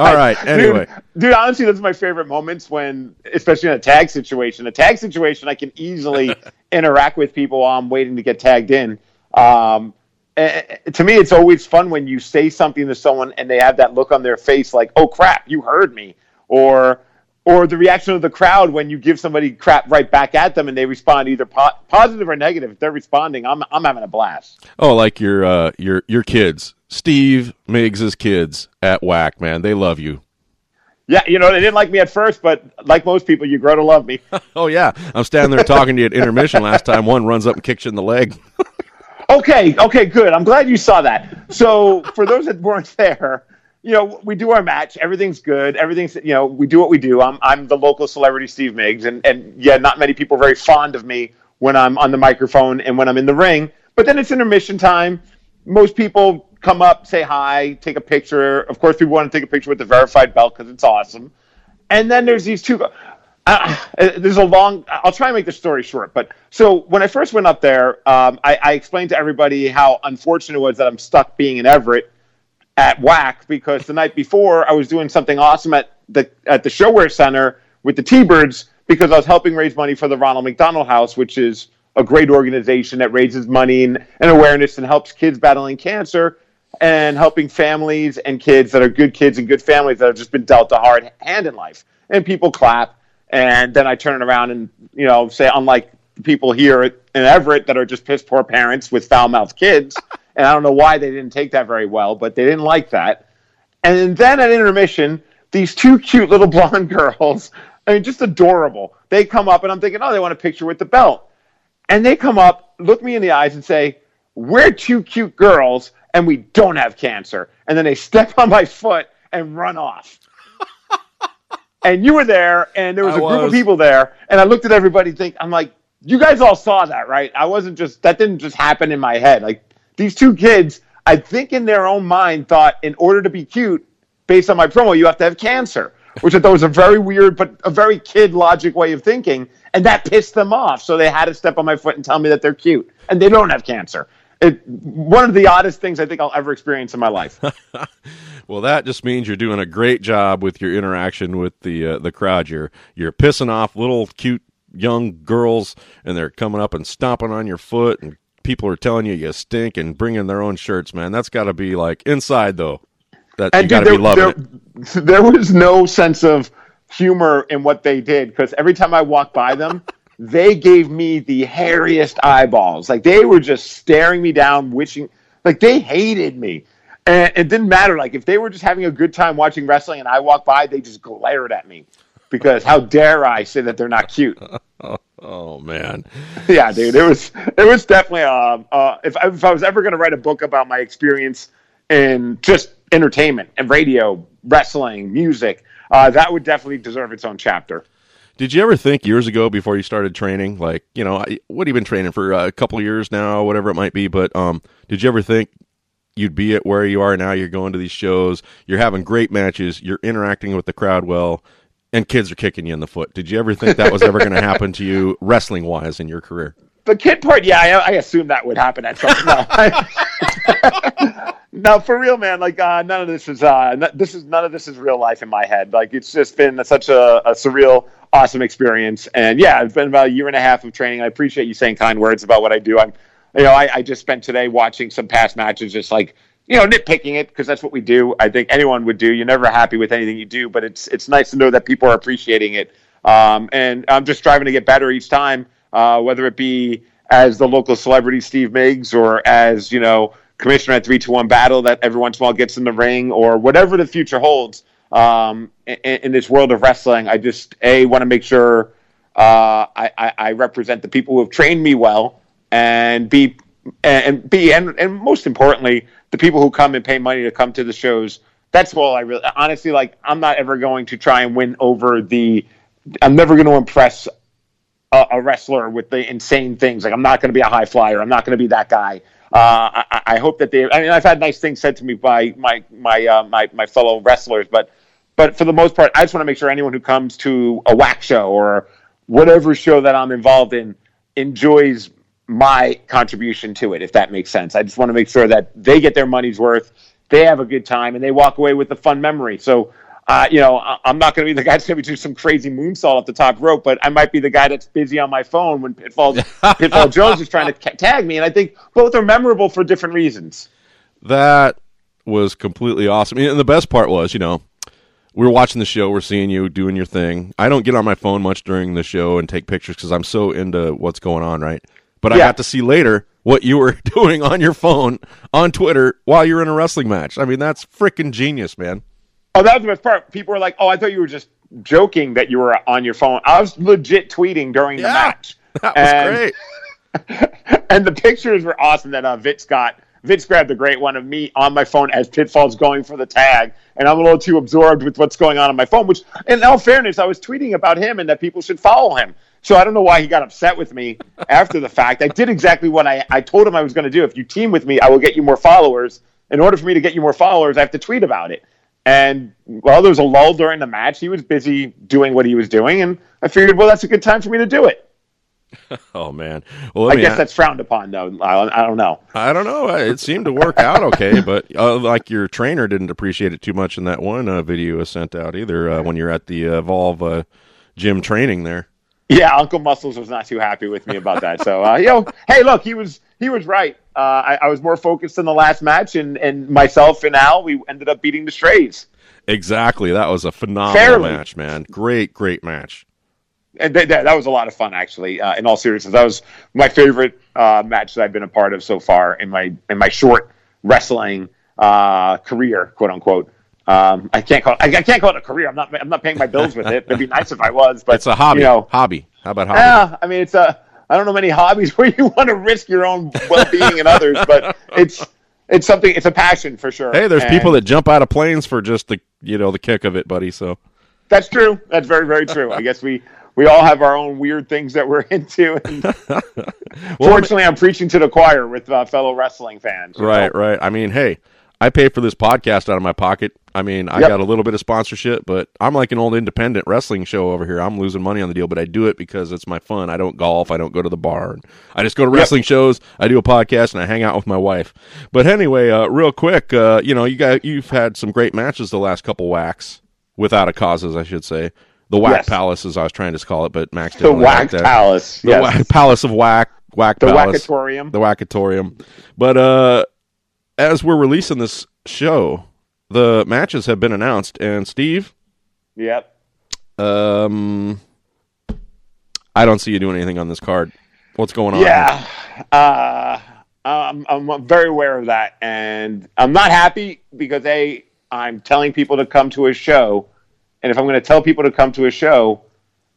All right. Anyway, dude, dude, honestly, those are my favorite moments when, especially in a tag situation. A tag situation, I can easily interact with people while I'm waiting to get tagged in. Um, eh, eh, to me, it's always fun when you say something to someone and they have that look on their face, like "Oh crap, you heard me," or or the reaction of the crowd when you give somebody crap right back at them and they respond either po- positive or negative. If they're responding, I'm I'm having a blast. oh, like your uh, your your kids, Steve Migs's kids at Whack, man, they love you. Yeah, you know they didn't like me at first, but like most people, you grow to love me. Oh yeah, I'm standing there talking to you at intermission last time. One runs up and kicks you in the leg. Okay, okay, good. I'm glad you saw that. So, for those that weren't there, you know, we do our match. Everything's good. Everything's, you know, we do what we do. I'm, I'm the local celebrity Steve Migs, and, and yeah, not many people are very fond of me when I'm on the microphone and when I'm in the ring. But then it's intermission time. Most people come up, say hi, take a picture. Of course, people want to take a picture with the verified belt because it's awesome. And then there's these two. Uh, there's a long. I'll try and make the story short. But so when I first went up there, um, I, I explained to everybody how unfortunate it was that I'm stuck being in Everett at WAC because the night before I was doing something awesome at the at the ShoWare Center with the T-Birds because I was helping raise money for the Ronald McDonald House, which is a great organization that raises money and, and awareness and helps kids battling cancer and helping families and kids that are good kids and good families that have just been dealt a hard hand in life. And people clap, and then I turn it around and you know say, unlike people here in Everett that are just piss poor parents with foul mouthed kids, and I don't know why they didn't take that very well, but they didn't like that. And then at intermission, these two cute little blonde girls, I mean, just adorable. They come up, and I'm thinking, oh, they want a picture with the belt. And they come up, look me in the eyes, and say, We're two cute girls, and we don't have cancer. And then they step on my foot and run off. and you were there, and there was I a group was. of people there, and I looked at everybody, think, I'm like, you guys all saw that, right? I wasn't just that didn't just happen in my head. Like these two kids, I think in their own mind thought in order to be cute, based on my promo, you have to have cancer, which I thought was a very weird but a very kid logic way of thinking, and that pissed them off. So they had to step on my foot and tell me that they're cute and they don't have cancer. It one of the oddest things I think I'll ever experience in my life. Well, that just means you're doing a great job with your interaction with the uh, the crowd. You're you're pissing off little cute young girls, and they're coming up and stomping on your foot, and people are telling you you stink and bringing their own shirts. Man, that's got to be like inside though. That you got to be loving there, it. there was no sense of humor in what they did because every time I walked by them, they gave me the hairiest eyeballs. Like they were just staring me down, wishing like they hated me. And it didn't matter. Like if they were just having a good time watching wrestling and I walked by, they just glared at me because how dare I say that they're not cute? Oh man, yeah, dude, it was it was definitely um uh if I, if I was ever going to write a book about my experience in just entertainment and radio, wrestling, music, uh, that would definitely deserve its own chapter. Did you ever think years ago before you started training, like you know, I- what have you been training for uh, a couple of years now, whatever it might be? But um, did you ever think you'd be at where you are now? You're going to these shows, you're having great matches, you're interacting with the crowd well, and kids are kicking you in the foot. Did you ever think that was ever going to happen to you, wrestling wise, in your career? the kid part, yeah, I, I assume that would happen at some no. no, for real, man. Like uh, none of this is uh, n- this is none of this is real life in my head. Like it's just been such a, a surreal, awesome experience. And yeah, it's been about a year and a half of training. I appreciate you saying kind words about what I do. I'm, you know, I, I just spent today watching some past matches, just like you know, nitpicking it because that's what we do. I think anyone would do. You're never happy with anything you do, but it's it's nice to know that people are appreciating it. Um, and I'm just striving to get better each time, uh, whether it be as the local celebrity Steve Migs or as you know commissioner at three to one battle that every once in a while gets in the ring or whatever the future holds um, in, in, this world of wrestling. I just a want to make sure uh, I, I, I, represent the people who have trained me well, and b and b and and most importantly the people who come and pay money to come to the shows. That's all I really honestly like. I'm not ever going to try and win over the. I'm never going to impress a, a wrestler with the insane things. Like I'm not going to be a high flyer. I'm not going to be that guy. Uh, I, I, hope that they. I mean, I've had nice things said to me by my my uh, my my fellow wrestlers, but but for the most part, I just want to make sure anyone who comes to a whack show or whatever show that I'm involved in enjoys my contribution to it. If that makes sense, I just want to make sure that they get their money's worth, they have a good time, and they walk away with a fun memory. So uh, you know, I'm not going to be the guy that's going to do some crazy moonsault off the top rope, but I might be the guy that's busy on my phone when Pitfall Pitfall Jones is trying to tag me, and I think both are memorable for different reasons. That was completely awesome, and the best part was, you know, we were watching the show, we're seeing you doing your thing. I don't get on my phone much during the show and take pictures because I'm so into what's going on, right? But yeah. I got to see later what you were doing on your phone on Twitter while you're in a wrestling match. I mean, that's freaking genius, man. Oh, that was the best part. People were like, "Oh, I thought you were just joking that you were on your phone." I was legit tweeting during the match. That was and, great. and the pictures were awesome that uh, Vince got. Vince grabbed the great one of me on my phone as Pitfall's going for the tag, and I'm a little too absorbed with what's going on on my phone. Which, in all fairness, I was tweeting about him and that people should follow him. So I don't know why he got upset with me after the fact. I did exactly what I, I told him I was going to do. If you team with me, I will get you more followers. In order for me to get you more followers, I have to tweet about it. And well, there was a lull during the match. He was busy doing what he was doing, and I figured, well, that's a good time for me to do it. oh man, well, I guess that's frowned upon, though. I, I, don't know. I don't know. It seemed to work out okay, but uh, like your trainer didn't appreciate it too much in that one uh, video I sent out either uh, when you're at the Evolve uh, gym training there. Yeah, Uncle Muscles was not too happy with me about that. So, uh, you know, hey, look, he was he was right. Uh, I, I, was more focused in the last match, and, and myself and Al, we ended up beating the Strays. Exactly. That was a phenomenal Fairly. match, man. Great, great match. And th- th- that was a lot of fun, actually. Uh, in all seriousness, that was my favorite uh, match that I've been a part of so far in my in my short wrestling uh, career, quote unquote. Um, I can't call it, I, I, can't call it a career. I'm not I'm not paying my bills with it. It'd be nice if I was, but it's a hobby. You know, hobby. How about hobby? Yeah, I mean it's a I don't know many hobbies where you want to risk your own well being and others, but it's it's something it's a passion for sure. Hey, there's and people that jump out of planes for just the you know the kick of it, buddy. So that's true. That's very very true. I guess we we all have our own weird things that we're into. well, fortunately, I'm preaching to the choir with uh, fellow wrestling fans. Right, know? right. I mean, hey, I pay for this podcast out of my pocket. I mean, I yep. got a little bit of sponsorship, but I'm like an old independent wrestling show over here. I'm losing money on the deal, but I do it because it's my fun. I don't golf. I don't go to the bar. I just go to wrestling yep. shows. I do a podcast and I hang out with my wife. But anyway, uh, real quick, uh, you know, you got you've had some great matches the last couple whacks without a causes, I should say. The Whack yes. Palace, as I was trying to call it, but Max didn't the Whack like Palace, the yes. Whack Palace of Whack, Whack the Palace, Whackatorium, the Whackatorium. But uh, as we're releasing this show, the matches have been announced, and Steve. Yep. Um, I don't see you doing anything on this card. What's going on? Yeah, uh, I'm, I'm very aware of that, and I'm not happy because a I'm telling people to come to a show, and if I'm going to tell people to come to a show,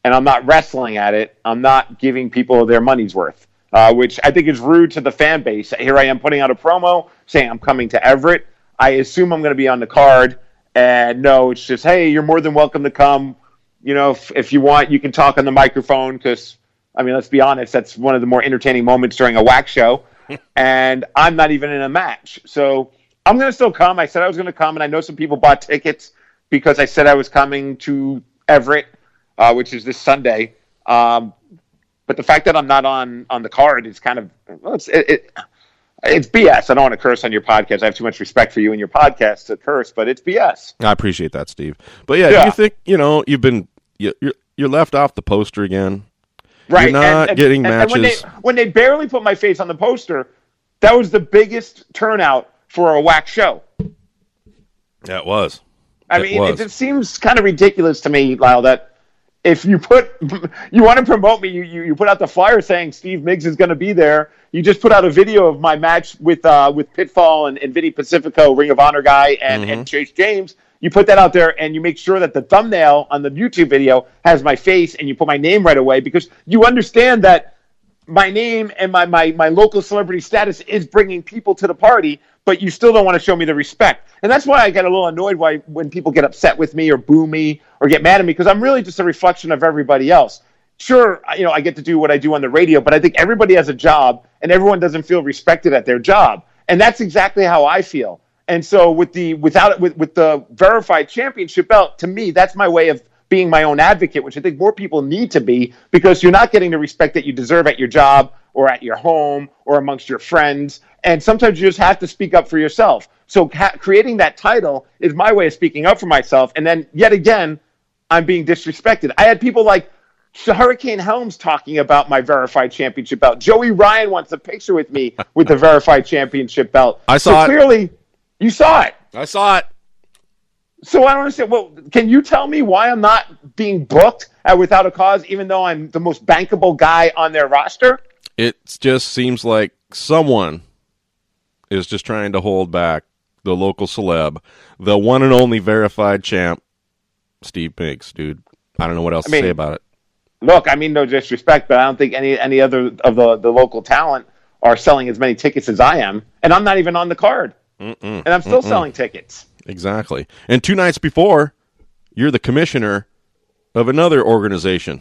and I'm not wrestling at it, I'm not giving people their money's worth, uh, which I think is rude to the fan base. Here I am putting out a promo saying I'm coming to Everett. I assume I'm going to be on the card. And no, it's just, hey, you're more than welcome to come. You know, if, if you want, you can talk on the microphone because, I mean, let's be honest, that's one of the more entertaining moments during a whack show. and I'm not even in a match. So I'm going to still come. I said I was going to come, and I know some people bought tickets because I said I was coming to Everett, uh, which is this Sunday. Um, But the fact that I'm not on on the card is kind of well, it's it, it it's BS. I don't want to curse on your podcast. I have too much respect for you and your podcast to curse, but it's BS. I appreciate that, Steve. But yeah, Yeah. do you think you know you've been you- you're you're left off the poster again? Right? You're not getting and when they matches. when they barely put my face on the poster, that was the biggest turnout for a whack show. Yeah, it was. I It mean, was. it just seems kind of ridiculous to me, Lyle, that if you put you want to promote me, you, you, you put out the flyer saying Steve Migs is going to be there. You just put out a video of my match with uh, with Pitfall and, and Vinny Pacifico, Ring of Honor guy, and, Mm-hmm. and Chase James. You put that out there, and you make sure that the thumbnail on the YouTube video has my face, and you put my name right away because you understand that my name and my, my, my local celebrity status is bringing people to the party, but you still don't want to show me the respect. And that's why I get a little annoyed why when people get upset with me or boo me or get mad at me because I'm really just a reflection of everybody else. Sure, you know, I get to do what I do on the radio, but I think everybody has a job and everyone doesn't feel respected at their job. And that's exactly how I feel. And so with the without it with with the verified championship belt, to me, that's my way of being my own advocate, which I think more people need to be because you're not getting the respect that you deserve at your job or at your home or amongst your friends. And sometimes you just have to speak up for yourself. So ha- creating that title is my way of speaking up for myself. And then yet again, I'm being disrespected. I had people like Hurricane Helms talking about my verified championship belt. Joey Ryan wants a picture with me with the verified championship belt. I so saw it. clearly, you saw it. I saw it. So I don't understand. Well, can you tell me why I'm not being booked at Without a Cause, even though I'm the most bankable guy on their roster? It just seems like someone is just trying to hold back the local celeb, the one and only verified champ, Steve Migs, dude. I don't know what else mean- to say about it. Look, I mean no disrespect, but I don't think any any other of the the local talent are selling as many tickets as I am, and I'm not even on the card, and I'm still selling tickets. Exactly. And two nights before, you're the commissioner of another organization,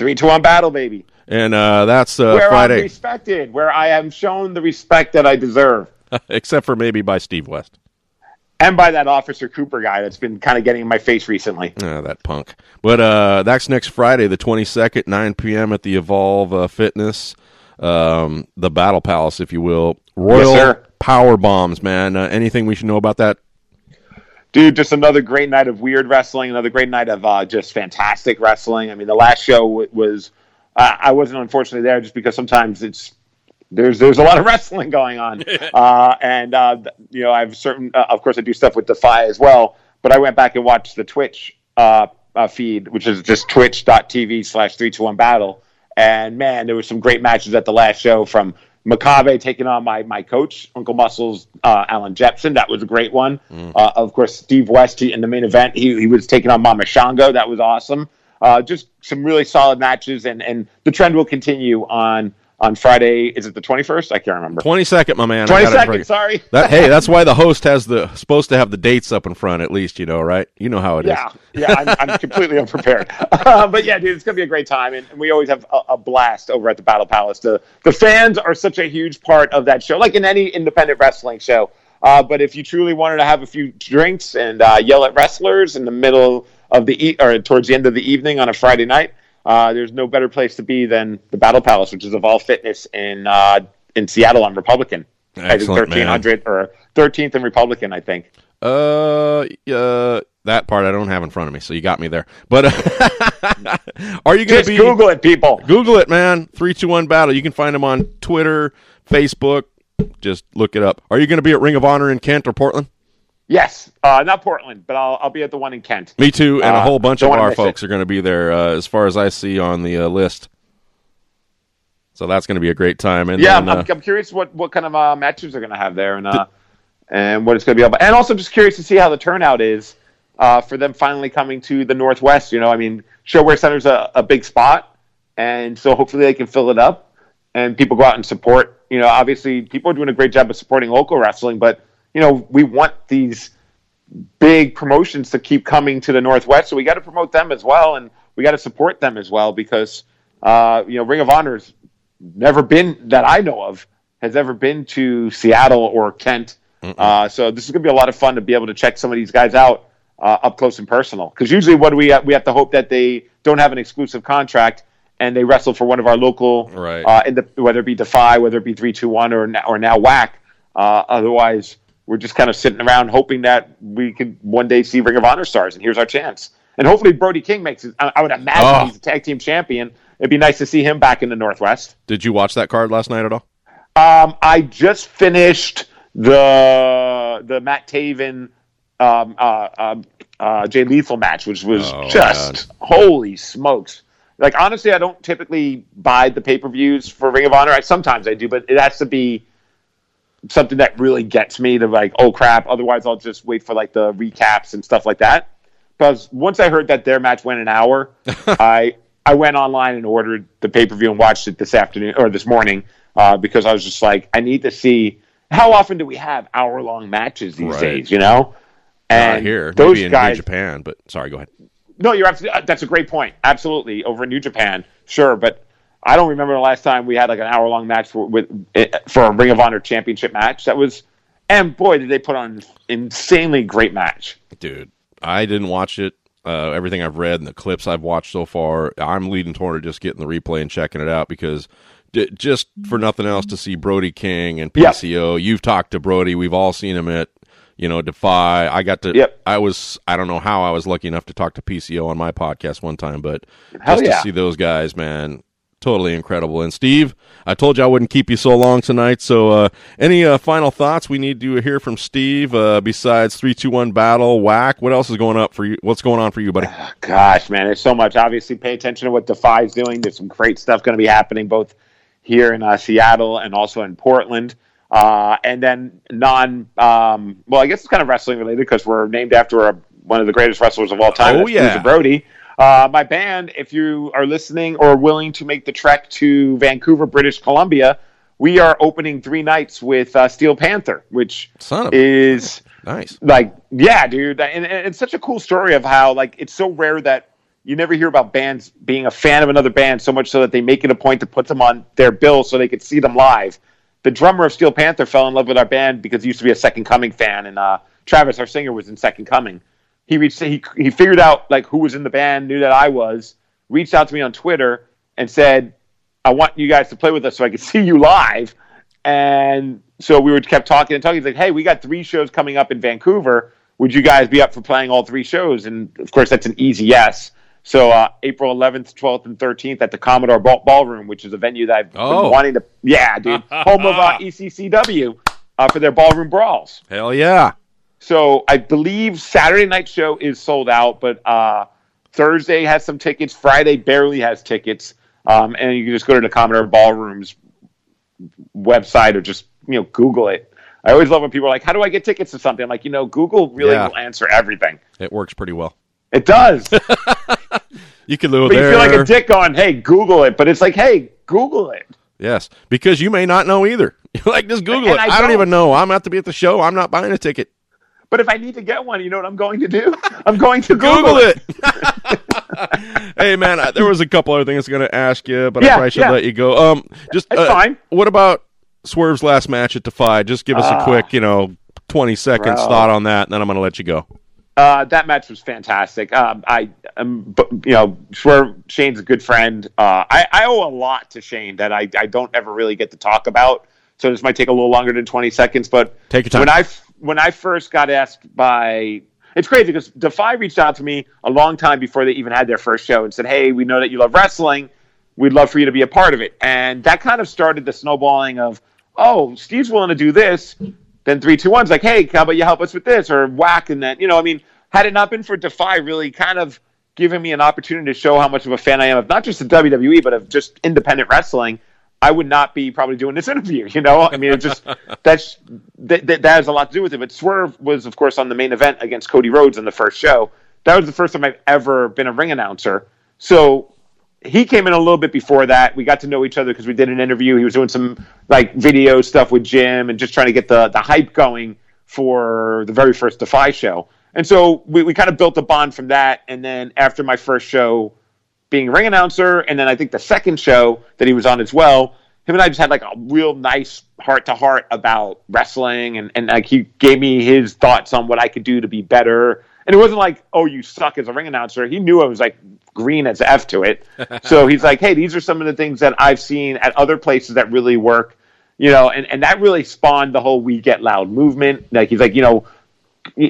Three to one battle, baby. and uh, that's uh, where I'm respected, where I am shown the respect that I deserve. except for maybe by Steve West. And by that Officer Cooper guy that's been kind of getting in my face recently. Ah, that punk. But uh, that's next Friday, the 22nd, 9 p.m. at the Evolve uh, Fitness, um, the Battle Palace, if you will. Royal sir. Power Bombs, man. Uh, anything we should know about that? Dude, just another great night of weird wrestling, another great night of uh, just fantastic wrestling. I mean, the last show w- was, uh, I wasn't unfortunately there just because sometimes it's, there's there's a lot of wrestling going on, uh, and uh, you know I have certain. Uh, of course, I do stuff with Defy as well, but I went back and watched the Twitch uh, uh, feed, which is just twitch.tv slash three two one battle, and man, there were some great matches at the last show from Makabe taking on my my coach, Uncle Muscles, uh, Alan Jepson. That was a great one. Uh, of course, Steve West he, in the main event, he, he was taking on Mama Shango. That was awesome. Uh, just some really solid matches, and, and the trend will continue on on Friday. Is it the twenty first? I can't remember. 22nd, my man. I Twenty got it second. right. Sorry. That, hey, that's why the host has the supposed to have the dates up in front, at least, you know, right? You know how it is. Yeah, yeah, I'm, I'm completely unprepared. Uh, but yeah, dude, it's gonna be a great time, and, and we always have a, a blast over at the Battle Palace. The the fans are such a huge part of that show, like in any independent wrestling show. Uh, but if you truly wanted to have a few drinks and uh, yell at wrestlers in the middle of the e- or towards the end of the evening on a Friday night, uh, there's no better place to be than the Battle Palace, which is Evolve Fitness in uh, in Seattle on Republican. I think Excellent, man. 1300 or 13th and Republican, I think. Uh, uh, that part I don't have in front of me, so you got me there. But uh, are you going to be Google it, people. Google it, man. Three two one battle. You can find them on Twitter, Facebook. Just look it up. Are you going to be at Ring of Honor in Kent or Portland? Yes, uh, not Portland, but I'll, I'll be at the one in Kent. Me too, and a Uh, whole bunch of our folks it. are going to be there, uh, as far as I see on the uh, list. So that's going to be a great time. And Yeah, then, I'm, uh, I'm curious what, what kind of uh, matches they're going to have there, and uh, and what it's going to be about. And also, just curious to see how the turnout is uh, for them finally coming to the Northwest. You know, I mean, ShoWare Center's a, a big spot, and so hopefully they can fill it up, and people go out and support. You know, obviously, people are doing a great job of supporting local wrestling, but you know, we want these big promotions to keep coming to the Northwest, so we got to promote them as well, and we got to support them as well because uh, you know, Ring of Honor's never been that I know of has ever been to Seattle or Kent. Uh, so this is going to be a lot of fun to be able to check some of these guys out uh, up close and personal. Because usually, what we have? we have to hope that they don't have an exclusive contract and they wrestle for one of our local, Right. uh, in the, whether it be Defy, whether it be three two one or now, or now Whack. Uh, otherwise, we're just kind of sitting around hoping that we could one day see Ring of Honor stars, and here's our chance. And hopefully, Brody King makes it. I, I would imagine Oh. he's a tag team champion. It'd be nice to see him back in the Northwest. Did you watch that card last night at all? Um, I just finished the the Matt Taven um, uh, um, uh, Jay Lethal match, which was Oh, just holy smokes. Like honestly, I don't typically buy the pay per views for Ring of Honor. I sometimes I do, but it has to be something that really gets me to like, oh crap. Otherwise, I'll just wait for like the recaps and stuff like that. Because once I heard that their match went an hour, I I went online and ordered the pay per view and watched it this afternoon or this morning uh, because I was just like, I need to see how often do we have hour long matches these Right. days, you know? Not And here, those maybe in guys, New Japan. But sorry, go ahead. no, you're absolutely. That's a great point. Absolutely, over in New Japan, sure, but I don't remember the last time we had like an hour long match for with eh, for a Ring of Honor championship match. That was, and boy, did they put on an insanely great match. dude. I didn't watch it. Uh, everything I've read and the clips I've watched so far, I'm leading toward just getting the replay and checking it out because d- just for nothing else to see Brody King and Yep. PCO. You've talked to Brody. We've all seen him at you know Defy. I got to. Yep. I was. I don't know how I was lucky enough to talk to PCO on my podcast one time, but Hell just yeah. to see those guys, man. Totally incredible. And Steve, I told you I wouldn't keep you so long tonight. So, uh, any uh, final thoughts we need to hear from Steve uh, besides three, two, one battle whack? What else is going up for you? What's going on for you, buddy? Gosh, man, there's so much. Obviously, pay attention to what Defy's doing. There's some great stuff going to be happening both here in uh, Seattle and also in Portland. Uh, and then non, um, well, I guess it's kind of wrestling related because we're named after a, one of the greatest wrestlers of all time. Oh, yeah. Bruiser Brody. Uh, my band, if you are listening or willing to make the trek to Vancouver, British Columbia, we are opening three nights with uh, Steel Panther, which is nice. like yeah dude. And, and it's such a cool story of how like it's so rare that you never hear about bands being a fan of another band so much so that they make it a point to put them on their bill so they could see them live. The drummer of steel panther fell in love with our band because he used to be a second coming fan and uh, travis our singer was in second coming he reached he, he figured out like who was in the band knew that i was reached out to me on twitter and said i want you guys to play with us so i could see you live and so we were kept talking and talking. He's like, "Hey, we got three shows coming up in Vancouver. Would you guys be up for playing all three shows?" And of course, that's an easy yes. So uh, April 11th, 12th, and 13th at the Commodore Ball- Ballroom, which is a venue that I've Oh. been wanting to. Yeah, dude, home of uh, ECCW uh, for their ballroom brawls. Hell yeah. So I believe Saturday night show is sold out, but uh, Thursday has some tickets. Friday barely has tickets, um, and you can just go to the Commodore Ballroom's website or just you know Google it. I always love when people are like, "How do I get tickets to something?" I'm like, you know, Google really Yeah. will answer everything. It works pretty well. It does, You can live you there. feel like a dick on, "Hey, Google it," but it's like, "Hey, Google it." Yes, because you may not know either. Like, just Google And it. I I, don't don't. even know. I'm out to be at the show. I'm not buying a ticket. But if I need to get one, you know what I'm going to do? I'm going to Google, Google it. it. hey man, I, there was a couple other things I was going to ask you, but I probably should yeah. let you go. Um, just uh, fine. What about Swerve's last match at Defy? Just give us a Ah. quick, you know, twenty seconds Bro. thought on that, and then I'm going to let you go. Uh, that match was fantastic. Um, I, um, but, you know, Swerve Shane's a good friend. Uh, I, I owe a lot to Shane that I, I don't ever really get to talk about. So this might take a little longer than 20 seconds. But Take your time. when I when I first got asked by, it's crazy because Defy reached out to me a long time before they even had their first show and said, "Hey, we know that you love wrestling. We'd love for you to be a part of it." And that kind of started the snowballing of, "Oh, Steve's willing to do this." Then three, two, one's like, "Hey, how about you help us with this?" Or whack, and then you know, I mean, had it not been for Defy, really kind of giving me an opportunity to show how much of a fan I am of not just the WWE, but of just independent wrestling. I would not be probably doing this interview. You know, I mean, it just that's that, that, that has a lot to do with it. But Swerve was, of course, on the main event against Cody Rhodes in the first show. That was the first time I've ever been a ring announcer. So he came in a little bit before that. We got to know each other because we did an interview. He was doing some like video stuff with Jim and just trying to get the the hype going for the very first Defy show. And so we, we kind of built a bond from that. And then after my first show, being a ring announcer, and then I think the second show that he was on as well, him and I just had like a real nice heart to heart about wrestling, and, and like he gave me his thoughts on what I could do to be better. And it wasn't like, oh, you suck as a ring announcer. He knew I was like green as F to it. so he's like, hey, these are some of the things that I've seen at other places that really work. You know, and, and that really spawned the whole We Get Loud movement. Like he's like, you know,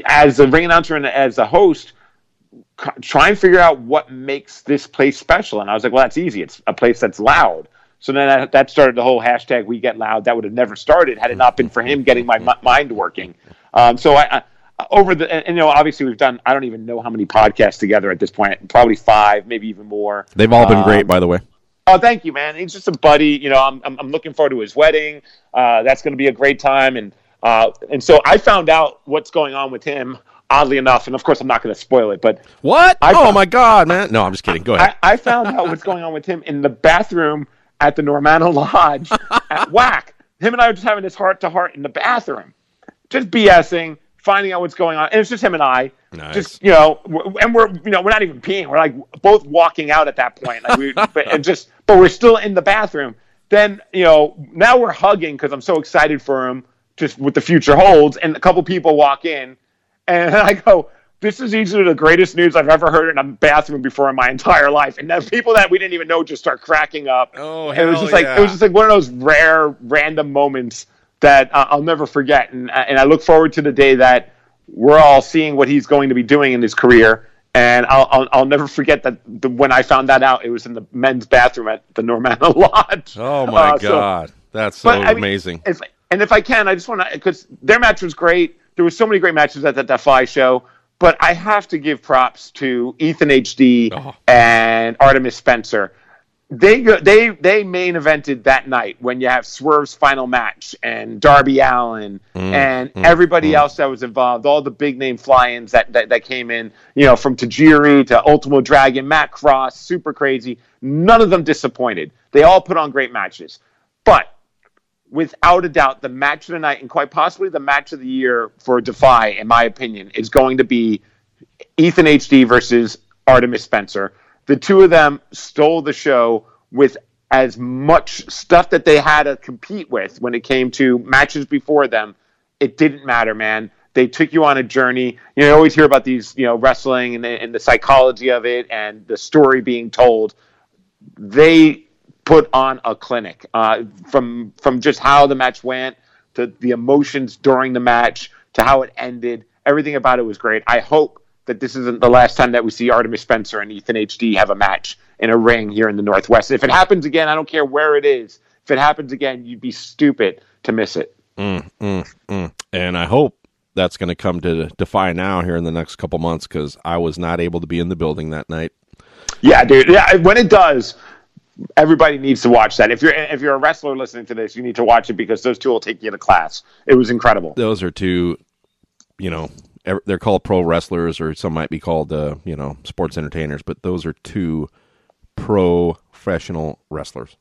as a ring announcer and as a host, try and figure out what makes this place special. And I was like, well, that's easy. It's a place that's loud. So then that, that started the whole hashtag We Get Loud. That would have never started had it not been for him getting my m- mind working. Um, so I, I over the and, and, you know obviously we've done I don't even know how many podcasts together at this point. Probably five, maybe even more. They've all been um, great, by the way. Oh, thank you, man. He's just a buddy. You know, I'm I'm, I'm looking forward to his wedding. Uh, that's going to be a great time, and uh, and so I found out what's going on with him oddly enough, and of course I'm not going to spoil it, but what? I oh my god, man! No, I'm just kidding. Go ahead. I, I found out what's going on with him in the bathroom at the Normanna Lodge at Whack. Him and I were just having this heart to heart in the bathroom, just BSing, finding out what's going on, and it's just him and I. Nice. Just you know, and we're you know we're not even peeing. We're like both walking out at that point, like we, but, and just but we're still in the bathroom. Then you know now we're hugging because I'm so excited for him, just what the future holds. And a couple people walk in, and I go, this is easily the greatest news I've ever heard in a bathroom before in my entire life. And the people that we didn't even know just start cracking up. Oh, hell it was just like yeah. it was just like one of those rare, random moments that uh, I'll never forget. And and I look forward to the day that we're all seeing what he's going to be doing in his career. And I'll I'll, I'll never forget that the, when I found that out, it was in the men's bathroom at the Normanna Lodge. Oh my uh, god, so, that's so but, amazing! I mean, if, and if I can, I just want to because their match was great there was so many great matches at that Defy show. But I have to give props to Ethan HD oh. and Artemis Spencer. They go, they they main evented that night when you have Swerve's final match and Darby Allin mm, and mm, everybody mm. else that was involved, all the big name fly-ins that, that, that came in, you know, from Tajiri to Ultimo Dragon, Matt Cross, super crazy. None of them disappointed. They all put on great matches. But without a doubt, the match of the night and quite possibly the match of the year for Defy, in my opinion, is going to be Ethan HD versus Artemis Spencer. The two of them stole the show with as much stuff that they had to compete with when it came to matches before them. It didn't matter, man. They took you on a journey. You know, you always hear about these, you know, wrestling and the, and the psychology of it and the story being told. They put on a clinic uh, from from just how the match went to the emotions during the match to how it ended. Everything about it was great. I hope that this isn't the last time that we see Artemis Spencer and Ethan HD have a match in a ring here in the Northwest. If it happens again, I don't care where it is. If it happens again, you'd be stupid to miss it. Mm, mm, mm. And I hope that's going to come to Defy now here in the next couple months because I was not able to be in the building that night. Yeah, dude. Yeah, when it does, everybody needs to watch that. If you're if you're a wrestler listening to this, you need to watch it because those two will take you to class. It was incredible. Those are two, you know, they're called pro wrestlers, or some might be called, uh, you know, sports entertainers. But those are two professional wrestlers.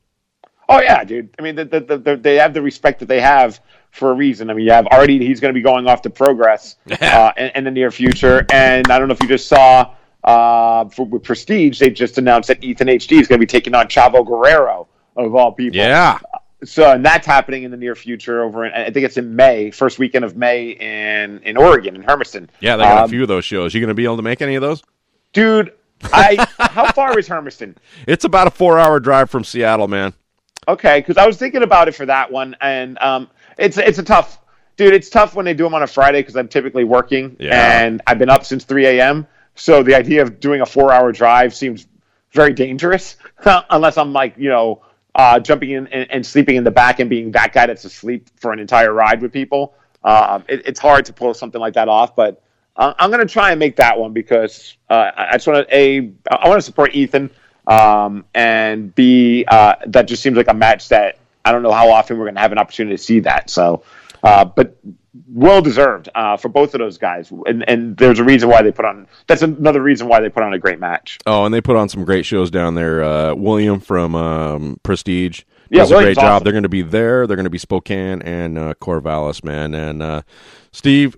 Oh yeah, dude. I mean, the, the, the, they have the respect that they have for a reason. I mean, you have already he's going to be going off to Progress uh, in, in the near future, and I don't know if you just saw uh, for, with Prestige, they've just announced that Ethan HD is going to be taking on Chavo Guerrero of all people. Yeah. So, and that's happening in the near future. Over, in, I think it's in May, first weekend of May in in Oregon, in Hermiston. Yeah, they got um, a few of those shows. You going to be able to make any of those, dude? I how far is Hermiston? It's about a four-hour drive from Seattle, man. Okay, because I was thinking about it for that one, and um, it's it's a tough, dude. It's tough when they do them on a Friday because I'm typically working, yeah. and I've been up since 3 a.m. So the idea of doing a four hour drive seems very dangerous, unless I'm like, you know, uh, jumping in and, and, sleeping in the back and being that guy that's asleep for an entire ride with people. Uh, it, it's hard to pull something like that off, but uh, I'm going to try and make that one because uh, I just want to a I want to support Ethan, um, and b uh, that just seems like a match that I don't know how often we're going to have an opportunity to see that. So, uh, but well deserved uh, for both of those guys, and and there's a reason why they put on. That's another reason why they put on a great match. Oh, and they put on some great shows down there. Uh, William from um, Prestige does yeah, a great job. Awesome. They're going to be there. They're going to be Spokane and uh, Corvallis, man. And uh, Steve,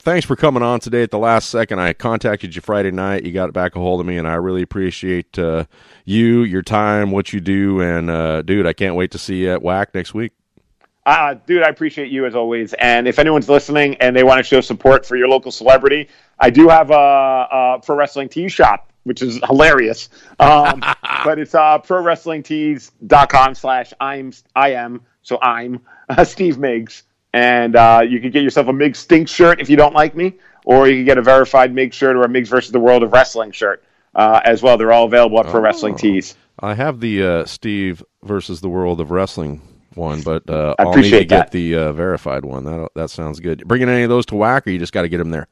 thanks for coming on today at the last second. I contacted you Friday night. You got back a hold of me, and I really appreciate uh, you, your time, what you do, and uh, dude, I can't wait to see you at WAC next week. Uh, dude, I appreciate you as always. And if anyone's listening and they want to show support for your local celebrity, I do have a, a pro wrestling tee shop, which is hilarious. Um, but it's uh, pro wrestling tees.com slash I'm I am so I'm uh, Steve Migs, and uh, you can get yourself a Migs stink shirt if you don't like me, or you can get a verified Migs shirt or a Migs versus the World of Wrestling shirt uh, as well. They're all available at Pro Wrestling Tees. I have the uh, Steve versus the World of Wrestling one, but uh, I I'll need to appreciate get the uh, verified one. That that sounds good. Bringing any of those to whack, or you just got to get them there?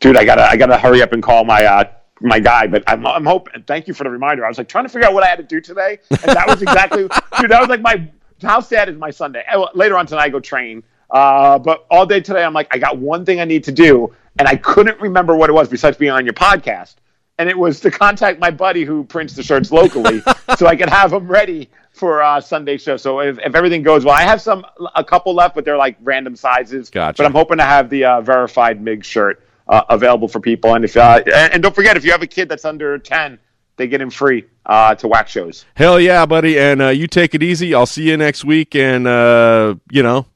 dude, I gotta I gotta hurry up and call my uh my guy. But I'm I'm hoping. Thank you for the reminder. I was like trying to figure out what I had to do today, and that was exactly dude. That was like my how sad is my Sunday? Later on tonight, I go train. Uh, but all day today, I'm like I got one thing I need to do, and I couldn't remember what it was besides being on your podcast. And it was to contact my buddy who prints the shirts locally, so I could have them ready for uh, Sunday show. So if, if everything goes well, I have some a couple left, but they're like random sizes. Gotcha. But I'm hoping to have the uh, verified MIG shirt uh, available for people. And if uh, and, don't forget, if you have a kid that's under ten, they get him free uh, to wax shows. Hell yeah, buddy! And uh, you take it easy. I'll see you next week, and uh, you know,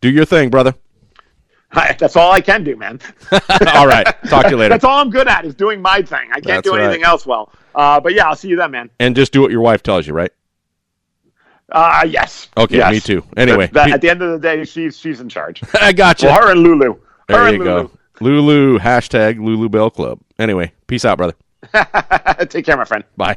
do your thing, brother. That's all I can do, man. all right, talk to you later. That's all I'm good at is doing my thing. I can't That's do right. anything else well. Uh, but yeah, I'll see you then, man. and just do what your wife tells you, right? Uh, yes. Okay, Yes. me too. Anyway, That- pe- at the end of the day, she's she's in charge. I got you. Well, her and Lulu. Her there and you Lulu. go. Lulu hashtag Lulu Bell Club. Anyway, peace out, brother. Take care, my friend. Bye.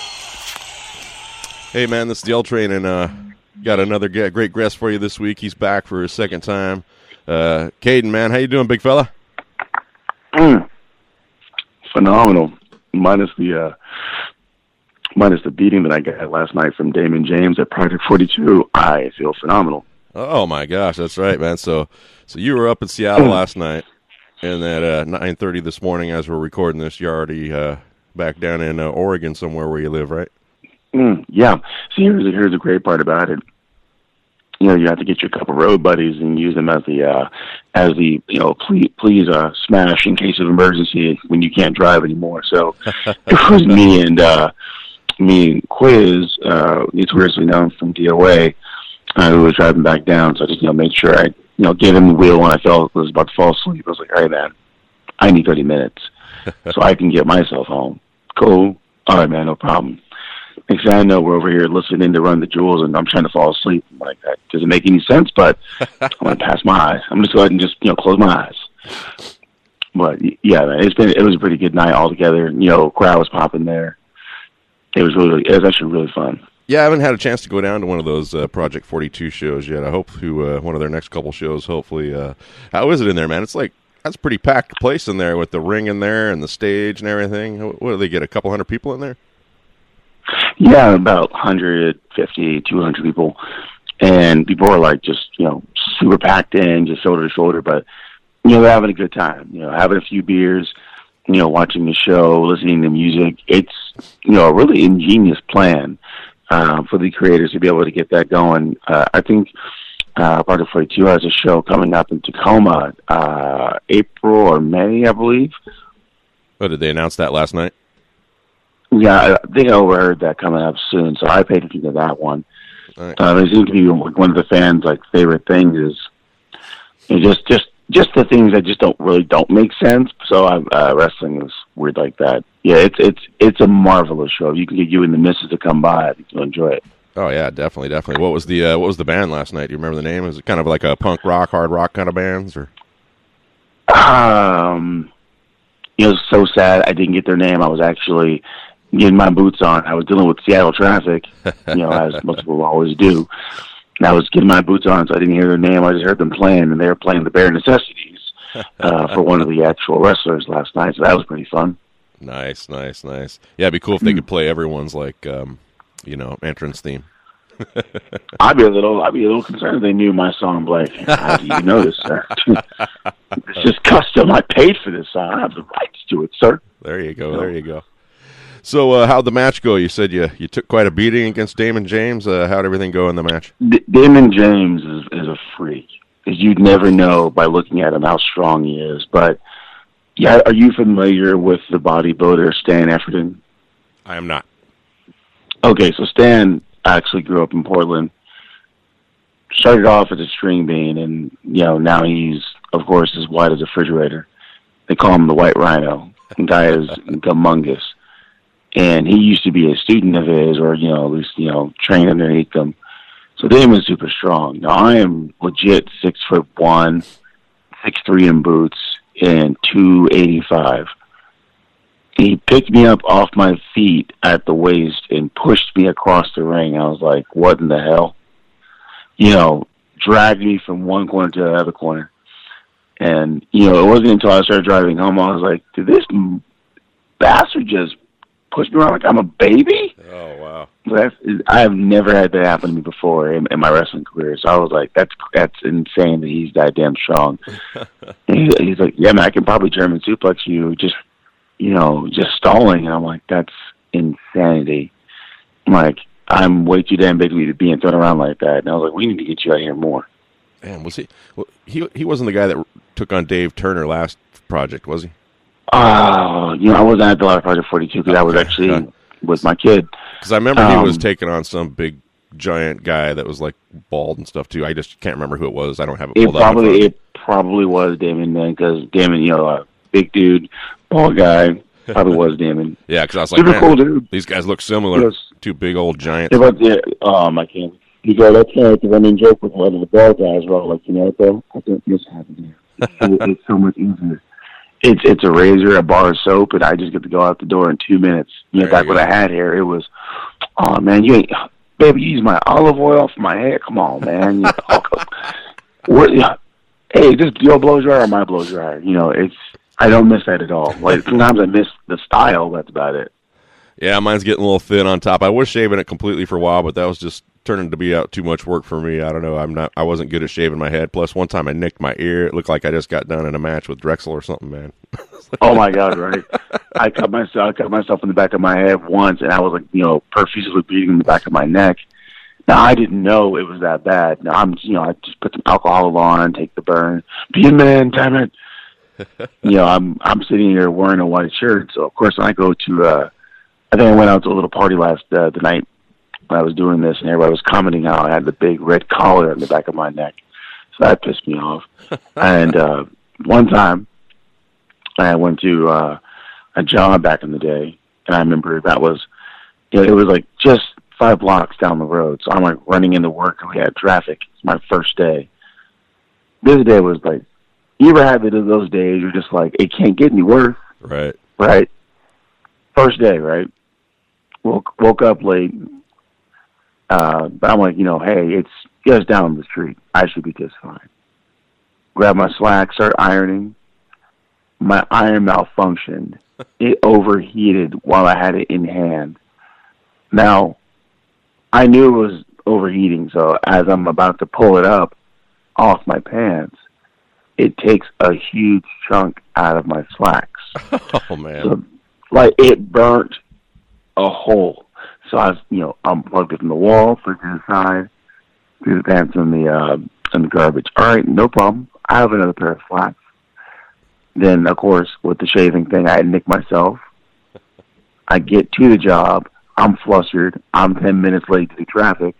Hey man, this is the L Train, and uh, got another great guest for you this week. He's back for his second time. Uh, Caden, man, how you doing, big fella? phenomenal. Minus the uh, minus the beating that I got last night from Damon James at Project Forty Two, I feel phenomenal. Oh my gosh, that's right, man. So, so you were up in Seattle last night, and at uh, nine thirty this morning, as we're recording this, you're already uh, back down in uh, Oregon somewhere where you live, right? Mm, yeah. See, here's the, here's the great part about it. You know, you have to get your couple road buddies and use them as the uh, as the you know please please uh, smash in case of emergency when you can't drive anymore. So it was me and uh, me and Quiz, uh, notoriously known from DOA, uh, who was driving back down. So I just you know made sure I you know gave him the wheel when I felt I was about to fall asleep. I was like, all right, man, I need 30 minutes so I can get myself home. Cool. All right, man, no problem. Next thing I know, we're over here listening to Run the Jewels, and I'm trying to fall asleep. I'm like, that doesn't make any sense, but I'm going to pass my eyes. I'm just going to go ahead and just, you know, close my eyes. But, yeah, man, it's been, it was a pretty good night altogether. You know, crowd was popping there. It was really, it was actually really fun. Yeah, I haven't had a chance to go down to one of those uh, Project Forty Two shows yet. I hope to uh, one of their next couple shows. Hopefully, uh, how is it in there, man? It's like that's a pretty packed place in there with the ring in there and the stage and everything. What what do they get? A couple hundred people in there? Yeah, about 150, 200 people. And people are like just, you know, super packed in, just shoulder to shoulder, but, you know, they're having a good time, you know, having a few beers, you know, watching the show, listening to music. It's, you know, a really ingenious plan uh, for the creators to be able to get that going. Uh, I think uh, Project 42 has a show coming up in Tacoma, uh, April or May, I believe. Oh, did they announce that last night? Yeah, I think I overheard that coming up soon, so I paid attention to that one. Right. Uh, it seems to be one of the fans' like favorite things is you know, just just just the things that just don't really don't make sense. So uh, uh, wrestling is weird like that. Yeah, it's it's it's a marvelous show. You can get you and the missus to come by, I think you'll enjoy it. Oh yeah, definitely, definitely. What was the uh, what was the band last night? Do you remember the name? Was it kind of like a punk rock, hard rock kind of bands, or Um, you know, so sad I didn't get their name. I was actually getting my boots on. I was dealing with Seattle traffic, you know, as most people always do. And I was getting my boots on, so I didn't hear their name. I just heard them playing, and they were playing the Bare Necessities uh, for one of the actual wrestlers last night. So that was pretty fun. nice, nice, nice? Yeah, it'd be cool if they could play everyone's like um, you know entrance theme. I'd be a little, I'd be a little concerned if they knew my song. I'm how do you know this, sir? it's just custom. I paid for this song. I have the rights to it, sir. There you go. There you go. So, uh, how'd the match go? You said you you took quite a beating against Damon James. Uh, how'd everything go in the match? D- Damon James is, is a freak. You'd never know by looking at him how strong he is. But yeah, are you familiar with the bodybuilder Stan Efferding? I am not. Okay, so Stan actually grew up in Portland. Started off as a string bean, and you know now he's of course as white as a refrigerator. They call him the White Rhino. The guy is humongous, and he used to be a student of his, or you know at least you know trained underneath him. So they Damon's super strong. Now I am legit six foot one, six three in boots, and two eighty five he picked me up off my feet at the waist and pushed me across the ring. I was like, what in the hell? You know, dragged me from one corner to the other corner. And, you know, it wasn't until I started driving home, I was like, did this bastard just push me around like I'm a baby? Oh wow. That's, I have never had that happen to me before in, in my wrestling career. So I was like, that's that's insane that he's that damn strong. he's, he's like, yeah, man, I can probably German suplex you just you know, just stalling. And I'm like, that's insanity. I'm like, I'm way too damn big to be being thrown around like that. And I was like, we need to get you out here more. Man, was he? Well, he he wasn't the guy that took on Dave Turner last project, was he? Oh, you know, I wasn't at the Live Project 42 because I was actually Okay. with my kid. Because I remember he was Um, taking on some big giant guy that was like bald and stuff too. I just can't remember who it was. I don't have it It pulled up. in front of probably it probably was Damon then because Damon, you know, a big dude, bald guy, probably was Damon. Yeah, because I was like, Super cool dude. these guys look similar. Yes. Two big old giants. Was, yeah, um, I can't. You go, that's kind of the running joke with a lot of the bald guys. Well, like, you know what, though? I think this happened here. It's so much easier. It's it's a razor, a bar of soap, and I just get to go out the door in two minutes. You know, There back you when. I had hair, it was, oh man, you ain't, baby, you use my olive oil for my hair. Come on, man. You know, what? yeah. Hey, just your blow dryer or my blow dryer. You know, it's I don't miss that at all. Like sometimes I miss the style. That's about it. Yeah, mine's getting a little thin on top. I was shaving it completely for a while, but that was just turning to be out too much work for me. I don't know. I'm not. I wasn't good at shaving my head. Plus, one time I nicked my ear. It looked like I just got done in a match with Drexel or something, man. Oh my god, right? I cut myself I cut myself in the back of my head once and I was like, you know, profusely bleeding in the back of my neck. Now I didn't know it was that bad. Now I'm you know, I just put some alcohol on, take the burn. Be a man, damn it. you know, I'm I'm sitting here wearing a white shirt, so of course I go to uh I think I went out to a little party last uh, the night when I was doing this and everybody was commenting how I had the big red collar on the back of my neck. So that pissed me off. and uh one time I went to uh, a job back in the day, and I remember that was, you know, it was like just five blocks down the road. So I'm like running into work, and we had traffic. It's my first day. This day was like, you ever have it of those days? You're just like, it can't get any worse, Right. right? First day, right? Woke woke up late, uh, but I'm like, you know, hey, it's just down the street. I should be just fine. Grab my slack, start ironing my iron malfunctioned. It overheated while I had it in hand. Now, I knew it was overheating, so as I'm about to pull it up off my pants, it takes a huge chunk out of my slacks. Oh man. So, like it burnt a hole. So I was, you know, unplugged it from the wall, put it to the side, threw the pants in the uh, in the garbage. All right, no problem. I have another pair of flats. Then, of course, with the shaving thing, I nicked myself. I get to the job. I'm flustered. I'm 10 minutes late to the traffic.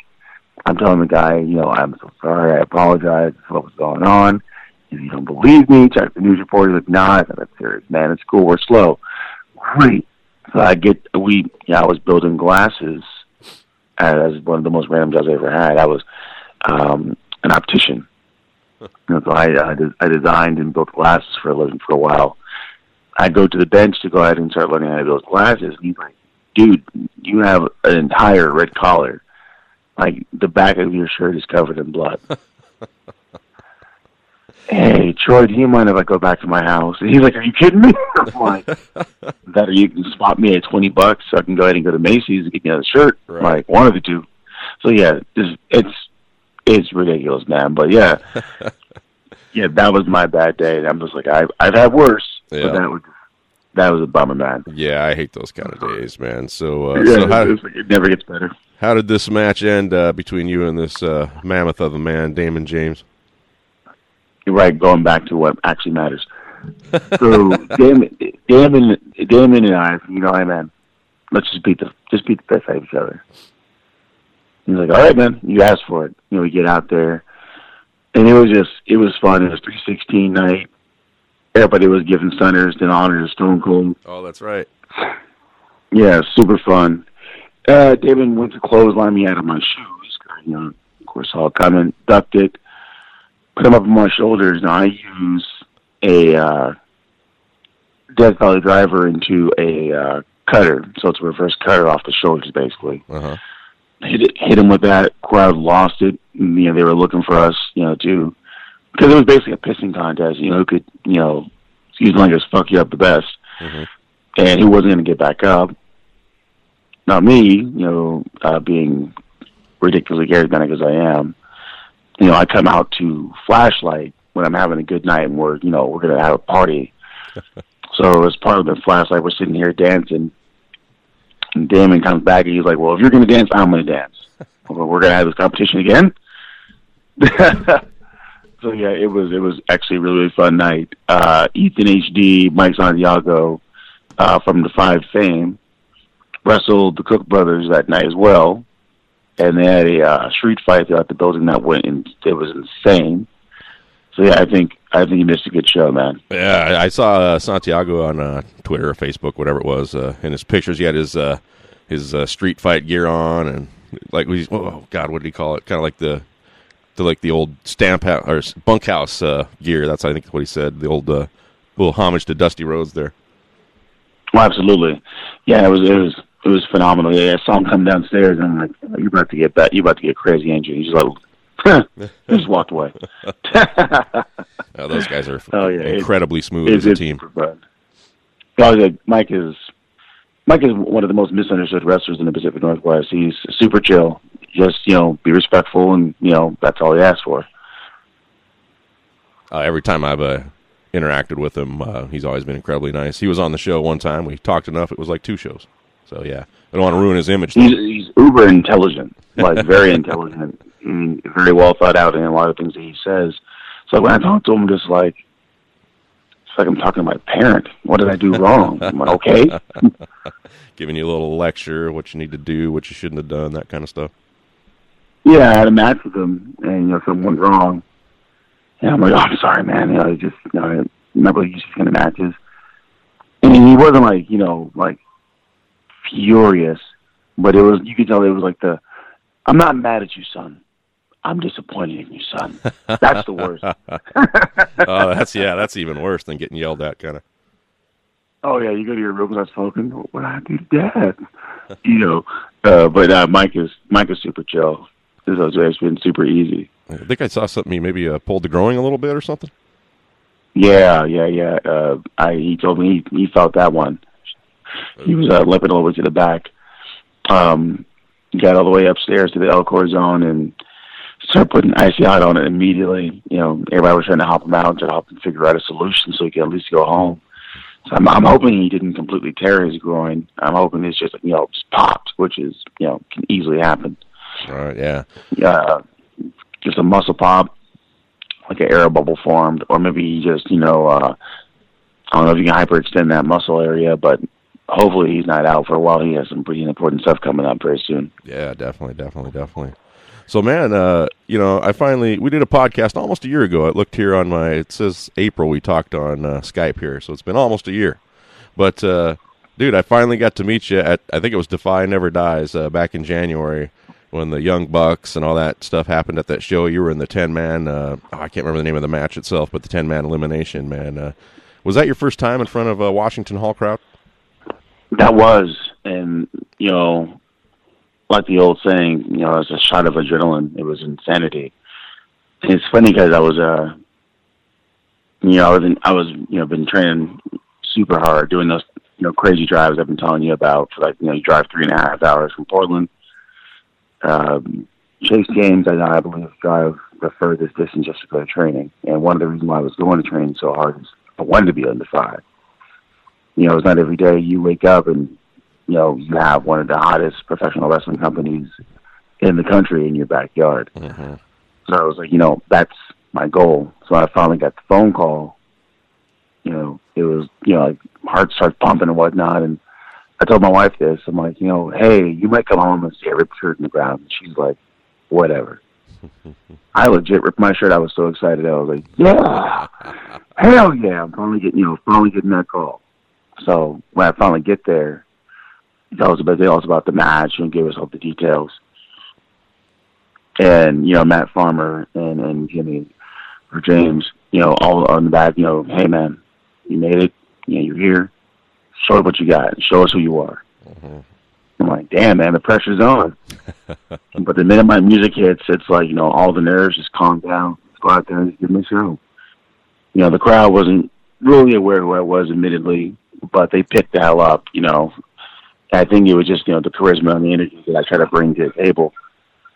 I'm telling the guy, you know, I'm so sorry. I apologize what was going on. If you don't believe me, check the news report. He's like, nah, it's not that serious, man. It's cool. We're slow. Great. I get, we, yeah, I was building glasses as one of the most random jobs I ever had. I was um, an optician. You know, so I, I, I designed and built glasses for a living for a while. I go to the bench to go ahead and start learning how to build glasses. And he's like, dude, you have an entire red collar. Like the back of your shirt is covered in blood. hey, Troy, do you mind if I go back to my house? And he's like, are you kidding me? I'm like, that or you can spot me at 20 bucks so I can go ahead and go to Macy's and get me another shirt. Right. Like, one of the two. So yeah, it's it's it's ridiculous, man. But yeah, yeah, that was my bad day. I'm just like I've I've had worse, Yeah. but that was that was a bummer, man. Yeah, I hate those kind of days, man. So, uh, yeah, so how, like it never gets better. how did this match end uh, between you and this uh, mammoth of a man, Damon James? Right. Going back to what actually matters. So Damon, Damon, Damon, and I, you know, hey man, let's just beat the just beat the piss out of each other. He's like, all right, man, you asked for it. You know, we get out there, and it was just it was fun. It was three sixteen night. Everybody was giving Stunners in honor of Stone Cold. Oh, that's right. Yeah, super fun. Uh, David went to clothesline me out of my shoes. You know, of course, it coming, ducked it, put them up on my shoulders. Now I use a uh, Death Valley driver into a uh, cutter, so it's a reverse cutter off the shoulders, basically. Uh huh. Hit it, hit him with that. Crowd lost it. And, you know, they were looking for us, you know, too, because it was basically a pissing contest. You know, who could, you know, excuse language, fuck you up the best, Mhm. and who wasn't going to get back up. Not me, you know, uh, being ridiculously charismatic as I am. You know, I come out to flashlight when I'm having a good night and we're, you know, we're going to have a party. so as part of the flashlight, we're sitting here dancing. And Damon comes back and he's like, "Well, if you're going to dance, I'm going to dance. we're going to have this competition again." so yeah, it was it was actually a really, really fun night. Uh, Ethan HD, Mike Santiago uh, from the Five fame wrestled the Cook brothers that night as well, and they had a uh, street fight throughout the building that went and it was insane. So yeah, I think I think you missed a good show, man. Yeah, I I saw uh, Santiago on uh, Twitter or Facebook, whatever it was. Uh, in his pictures, he had his uh, his uh, street fight gear on, and like we, oh god, what did he call it? Kind of like the the like the old stamp house or bunkhouse uh, gear. That's I think what he said. The old uh, little homage to Dusty Rhodes there. Well, absolutely. Yeah, it was it was it was phenomenal. Yeah, I saw him come downstairs and I'm like, oh, you're about to get that. You're about to get crazy, you? He's like, he just walked away. Uh, those guys are Oh, yeah, it- incredibly smooth It's- as a team. fun. Yeah, I was like, Mike is Mike is one of the most misunderstood wrestlers in the Pacific Northwest. He's super chill. Just you know, be respectful, and you know that's all he asks for. Uh, every time I've uh, interacted with him, uh, he's always been incredibly nice. He was on the show one time. We talked enough. It was like two shows. So yeah, I don't want to ruin his image. He's he's uber intelligent, like very intelligent, and very well thought out in a lot of things that he says. So when I talk to him, I'm just like it's like I'm talking to my parent. What did I do wrong? I'm like, okay. Giving you a little lecture, what you need to do, what you shouldn't have done, that kind of stuff. Yeah, I had a match with him, and you know something went wrong. And I'm like, oh, I'm sorry, man. You know, just you know, I'm not really used to kind of matches. And he wasn't like you know like furious, but it was you could tell it was like the I'm not mad at you, son. I'm disappointed in you, son. That's the worst. Oh, that's yeah, that's even worse than getting yelled at, kind of. oh yeah, you go to your room and start smoking. What I do to dad? you know, uh, but uh, Mike is Mike is super chill. This has it's been super easy. I think I saw something. He maybe uh, pulled the growing a little bit or something. Yeah, yeah, yeah. Uh, I he told me he, he felt that one. He was uh, limping all the way to the back. Um, got all the way upstairs to the El Corazon and started putting icy on it immediately. You know, everybody was trying to help him out, to help him figure out a solution so he could at least go home. So I'm, I'm hoping he didn't completely tear his groin. I'm hoping it's just you know just popped, which is you know can easily happen. Right, yeah. Uh, just a muscle pop, like an air bubble formed, or maybe he just, you know, uh, I don't know if you can hyperextend that muscle area, but hopefully he's not out for a while. He has some pretty important stuff coming up very soon. Yeah, definitely, definitely, definitely. So, man, uh, you know, I finally we did a podcast almost a year ago. I looked here on my it says April. We talked on uh, Skype here, so it's been almost a year. But, uh, dude, I finally got to meet you at I think it was Defy Never Dies uh, back in January when the Young Bucks and all that stuff happened at that show. You were in the ten man. Uh, oh, I can't remember the name of the match itself, but the ten man elimination. Man, uh, was that your first time in front of a Washington Hall crowd? That was, and you know, like the old saying, you know, it's a shot of adrenaline. It was insanity. And it's funny because I was, uh, you know, I was, in, I was, you know, been training super hard, doing those, you know, crazy drives I've been telling you about. For like, you know, you drive three and a half hours from Portland, um, Chase James, I, I believe, drive the furthest distance just to go to training. And one of the reasons why I was going to training so hard is I wanted to be under five. You know, it's not every day you wake up and, you know, you have one of the hottest professional wrestling companies in the country in your backyard. Mm-hmm. So I was like, you know, that's my goal. So I finally got the phone call. You know, it was, you know, like heart starts pumping and whatnot. And I told my wife this. I'm like, you know, hey, you might come home and see a ripped shirt in the ground. And she's like, whatever. I legit ripped my shirt. I was so excited. I was like, yeah, hell yeah! I'm finally getting, you know, finally getting that call. So when I finally get there, he tells about they about the match and give us all the details. And you know, Matt Farmer and and Jimmy or James, you know, all on the back, you know, hey man, you made it. You know, you're here. Show us what you got. And show us who you are. Mm-hmm. I'm like, damn, man, the pressure's on. but the minute my music hits, it's like, you know, all the nerves just calm down. Let's go out there and give me a show. You know, the crowd wasn't really aware who I was, admittedly, but they picked the hell up, you know. I think it was just, you know, the charisma and the energy that I try to bring to the table.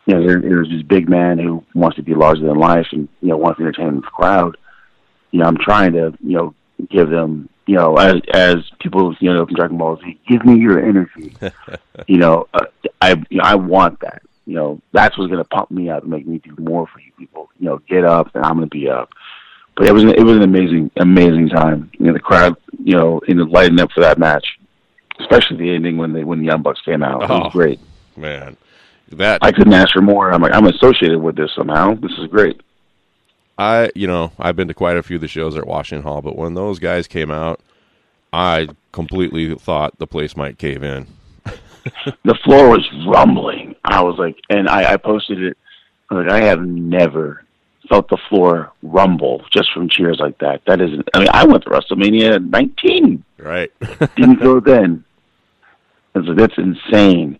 You know, there, there's this big man who wants to be larger than life and, you know, wants to entertain the crowd. You know, I'm trying to, you know, give them, you know, as as people, you know, from Dragon Ball Z, give me your energy. you know, uh, I you know, I want that. You know, that's what's gonna pump me up and make me do more for you people. You know, get up and I'm gonna be up. But it was it was an amazing amazing time. You know, the crowd, you know, in the lighting up for that match, especially the ending when they when the Young Bucks came out. It Oh. was great. Man, that I couldn't ask for more. I'm like I'm associated with this somehow. This is great. I, you know, I've been to quite a few of the shows at Washington Hall, but when those guys came out, I completely thought the place might cave in. the floor was rumbling. I was like, and I, I posted it. Like, I have never felt the floor rumble just from cheers like that. That isn't. I mean, I went to WrestleMania 19. Right. Didn't go then. And so that's insane.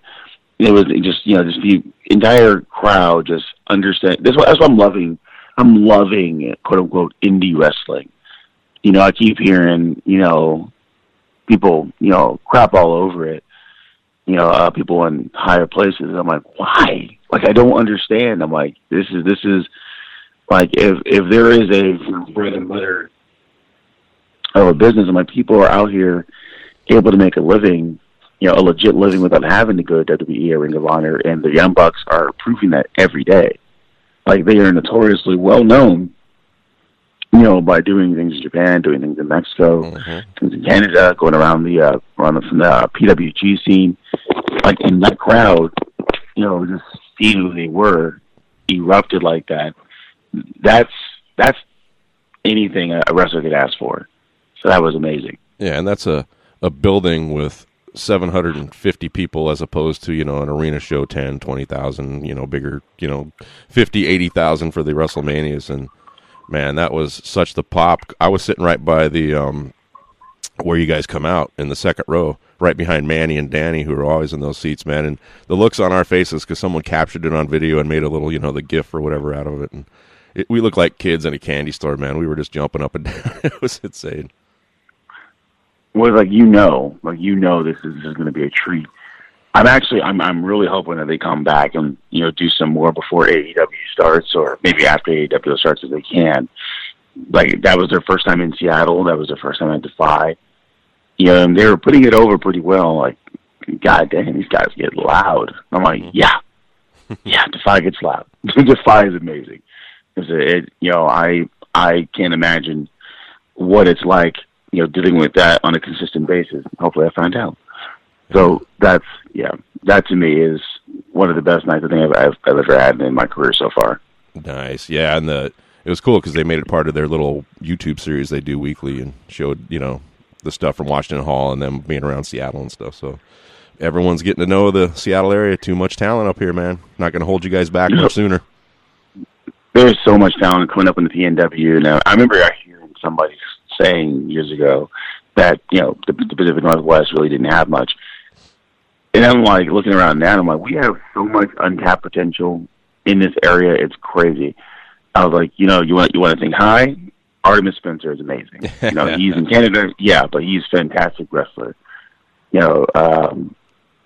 It was just you know just the entire crowd just understand. That's what that's what I'm loving. I'm loving quote unquote indie wrestling. You know, I keep hearing you know people you know crap all over it you know, uh, people in higher places. I'm like, why? Like, I don't understand. I'm like, this is this is like if if there is a bread and butter of a business, and my people are out here able to make a living, you know, a legit living without having to go to WWE or Ring of Honor, and the Young Bucks are proving that every day. Like they are notoriously well known, you know, by doing things in Japan, doing things in Mexico, things in Canada, going around the uh, around the, from the uh, PWG scene, like in that crowd, you know, just seeing who they were erupted like that. That's that's anything a wrestler could ask for. So that was amazing. Yeah, and that's a, a building with 750 people as opposed to, you know, an arena show 10, 20,000, you know, bigger, you know, 50, 80,000 for the WrestleManias. And man, that was such the pop. I was sitting right by the, um, where you guys come out in the second row, right behind Manny and Danny, who are always in those seats, man. And the looks on our faces because someone captured it on video and made a little, you know, the GIF or whatever out of it. And it, we looked like kids in a candy store, man. We were just jumping up and down. it was insane. was like you know, like you know this is, this is going to be a treat. I'm actually I'm I'm really hoping that they come back and you know do some more before AEW starts or maybe after AEW starts if they can. Like that was their first time in Seattle. That was their first time at Defy. You know, and they were putting it over pretty well. Like, god damn, these guys get loud. I'm like, mm-hmm. yeah, yeah, Defy gets loud. Defy is amazing. It, you know, I I can't imagine what it's like, you know, dealing with that on a consistent basis. Hopefully, I find out. So that's yeah, that to me is one of the best nights I think I've, I've, I've ever had in my career so far. Nice, yeah, and the it was cool because they made it part of their little YouTube series they do weekly and showed you know the stuff from Washington Hall and them being around Seattle and stuff. So everyone's getting to know the Seattle area. Too much talent up here, man. Not going to hold you guys back much sooner. There's so much talent coming up in the PNW now. I remember I hearing somebody saying years ago that you know the, the Pacific Northwest really didn't have much, and I'm like looking around now. I'm like, we have so much untapped potential in this area. It's crazy. I was like, you know, you want you want to think high. Artemis Spencer is amazing. You know, he's in Canada, yeah, but he's a fantastic wrestler. You know, um,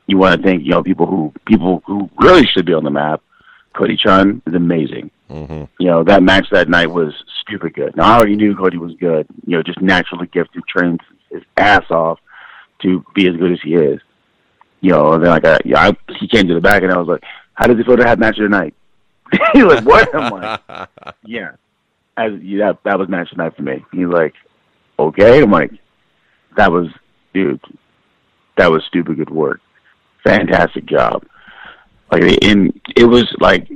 you want to think, you know, people who people who really should be on the map. Cody Chhun is amazing. Mm-hmm. You know, that match that night was stupid good. Now I already knew Cody was good. You know, just naturally gifted, trains his ass off to be as good as he is. You know, and then like I, yeah, I, he came to the back and I was like, "How does it feel to have match of the night?" He's like, "What?" I'm like, "Yeah." As yeah, that that was match of the night for me. He's like, "Okay." I'm like, "That was, dude, that was stupid good work. Fantastic job." Like, in it was like,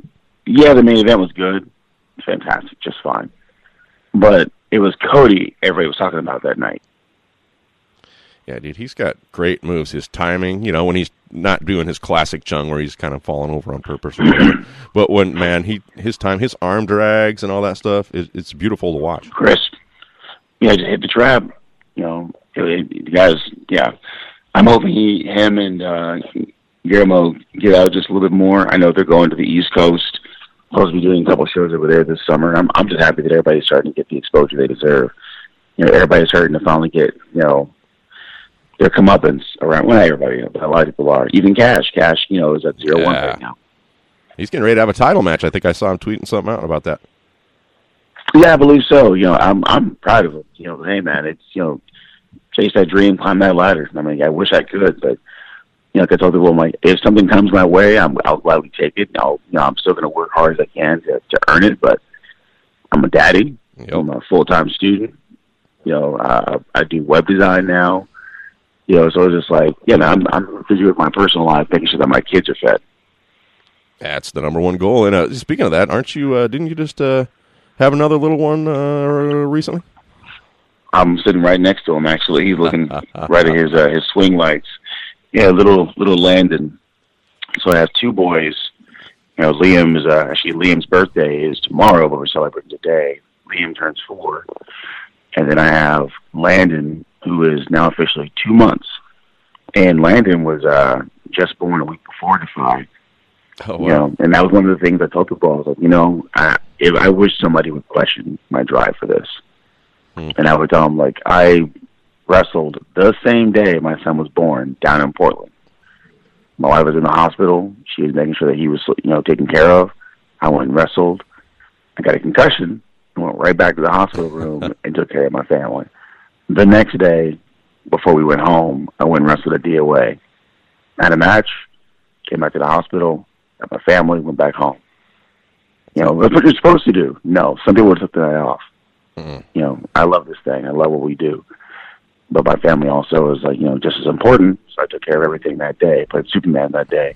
yeah, the main event was good, fantastic, just fine, but it was Cody everybody was talking about that night. Yeah, dude, he's got great moves. His timing, you know, when he's not doing his classic chung where he's kind of falling over on purpose or whatever. but when man, he his time, his arm drags and all that stuff, it, it's beautiful to watch. Chris, Yeah, just hit the trap. You know, it, it, the guys. Yeah, I'm hoping he, him, and uh, Guillermo get out just a little bit more. I know they're going to the East Coast. Supposed to be doing a couple shows over there this summer. I'm I'm just happy that everybody's starting to get the exposure they deserve. You know, everybody's starting to finally get you know their comeuppance around. Well, not everybody, but a lot of people are. Even Cash, Cash, you know, is at zero one Yeah. right now. He's getting ready to have a title match. I think I saw him tweeting something out about that. Yeah, I believe so. You know, I'm I'm proud of him. You know, hey man, it's you know, chase that dream, climb that ladder. I mean, I wish I could, but you know, like I told people, I'm like, if something comes my way, I'm I'll gladly take it. I'll you know, I'm still gonna work hard as I can to to earn it, but I'm a daddy. Yep. I'm a full time student. You know, uh, I do web design now. You know, so it's just like, yeah, man, I'm I'm busy with my personal life, making sure that my kids are fed. That's the number one goal. And uh, speaking of that, aren't you? Uh, didn't you just uh, have another little one uh, recently? I'm sitting right next to him. Actually, he's looking right at his uh, his swing lights. Yeah, little little Landon. So I have two boys. You know, Liam's uh, actually Liam's birthday is tomorrow, but we're celebrating today. Liam turns four, and then I have Landon, who is now officially two months. And Landon was uh, just born a week before Defy. Oh You know, and that was one of the things I told people. I was like, you know, I, if I wish somebody would question my drive for this. Hmm. And I would tell them, like, I wrestled the same day my son was born down in Portland. My wife was in the hospital. She was making sure that he was, you know, taken care of. I went and wrestled. I got a concussion and went right back to the hospital room and took care of my family. The next day, before we went home, I went and wrestled at DOA. Had a match, came back to the hospital, got my family, went back home. You know, that's what you're supposed to do. No, some people took the night off. Mhm. You know, I love this thing. I love what we do. But my family also is like, you know, just as important. So I took care of everything that day. Played Superman that day.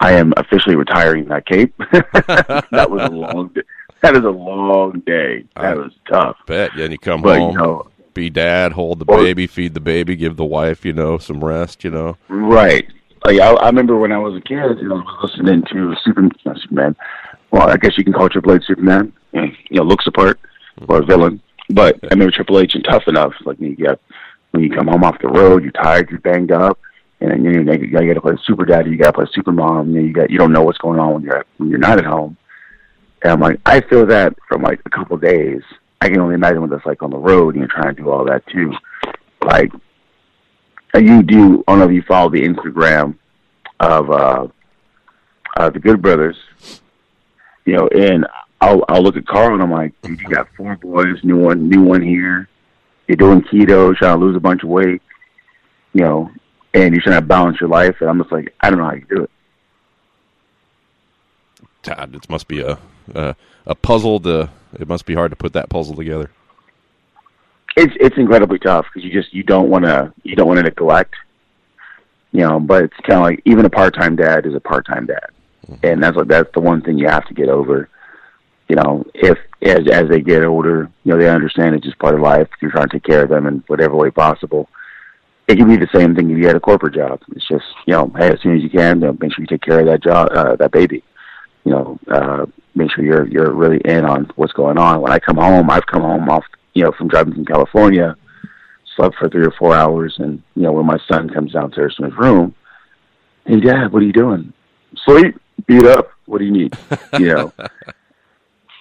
I am officially retiring that cape. that was a long. Day. That is a long day. That I- was tough. Bet. Yeah, and you come But home, you know, be dad, hold the baby, feed the baby, give the wife, you know, some rest. You know. Right. Like I, I remember when I was a kid, you know, I was listening to Super, not Superman. Well, I guess you can call Triple H Superman. You know, looks apart or a villain. But I remember Triple H and Tough Enough. Like you get when you come home off the road, you're tired, you're banged up, and then you know, you got to play Super Daddy, you got to play Super Mom. Know, you got you don't know what's going on when you're when you're not at home. And I'm like, I feel that from like a couple of days. I can only imagine what that's like on the road, and you're trying to do all that too. Like you do. I don't know if you follow the Instagram of uh, uh, the Good Brothers. You know, and I'll I'll look at Karl and I'm like, dude, you got four boys, new one, new one here. You're doing keto, trying to lose a bunch of weight. You know, and you're trying to balance your life. And I'm just like, I don't know how you do it. Todd, it must be a a, a puzzle to. It must be hard to put that puzzle together. it's it's incredibly tough because you just you don't want to you don't want to neglect you know but it's kind of like even a part-time dad is a part-time dad mm-hmm. and that's like that's the one thing you have to get over you know if as as they get older you know they understand it's just part of life you're trying to take care of them in whatever way possible it can be the same thing if you had a corporate job it's just you know hey as soon as you can you know, make sure you take care of that job uh, that baby you know uh make sure you're you're really in on what's going on when i come home i've come home off you know, from driving from California, slept for three or four hours, and you know, when my son comes downstairs from his room, hey, Dad, what are you doing? Sleep, beat up. What do you need? You know.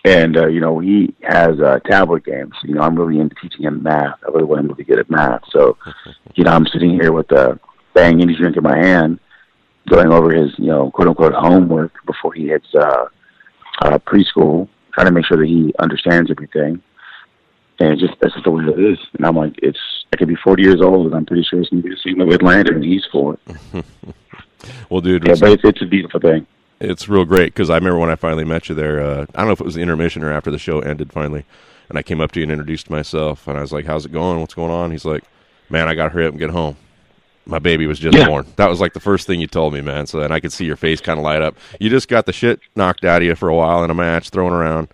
and uh, you know, he has uh, tablet games. You know, I'm really into teaching him math. I really want him to be good at math. So, you know, I'm sitting here with a Bang energy drink in my hand, going over his, you know, quote unquote homework before he hits uh, uh, preschool, trying to make sure that he understands everything. And it's just that's just the way it is. And I'm like, it's I could be 40 years old, and I'm pretty sure it's gonna be the same with Landon, and he's for it. Well, dude, Yeah, but it's, it's a beautiful thing. It's real great because I remember when I finally met you there. Uh, I don't know if it was the intermission or after the show ended finally, and I came up to you and introduced myself, and I was like, "How's it going? What's going on?" He's like, "Man, I got to hurry up and get home." My baby was just Yeah. born. That was like the first thing you told me, man. So then I could see your face kind of light up. You just got the shit knocked out of you for a while in a match, thrown around,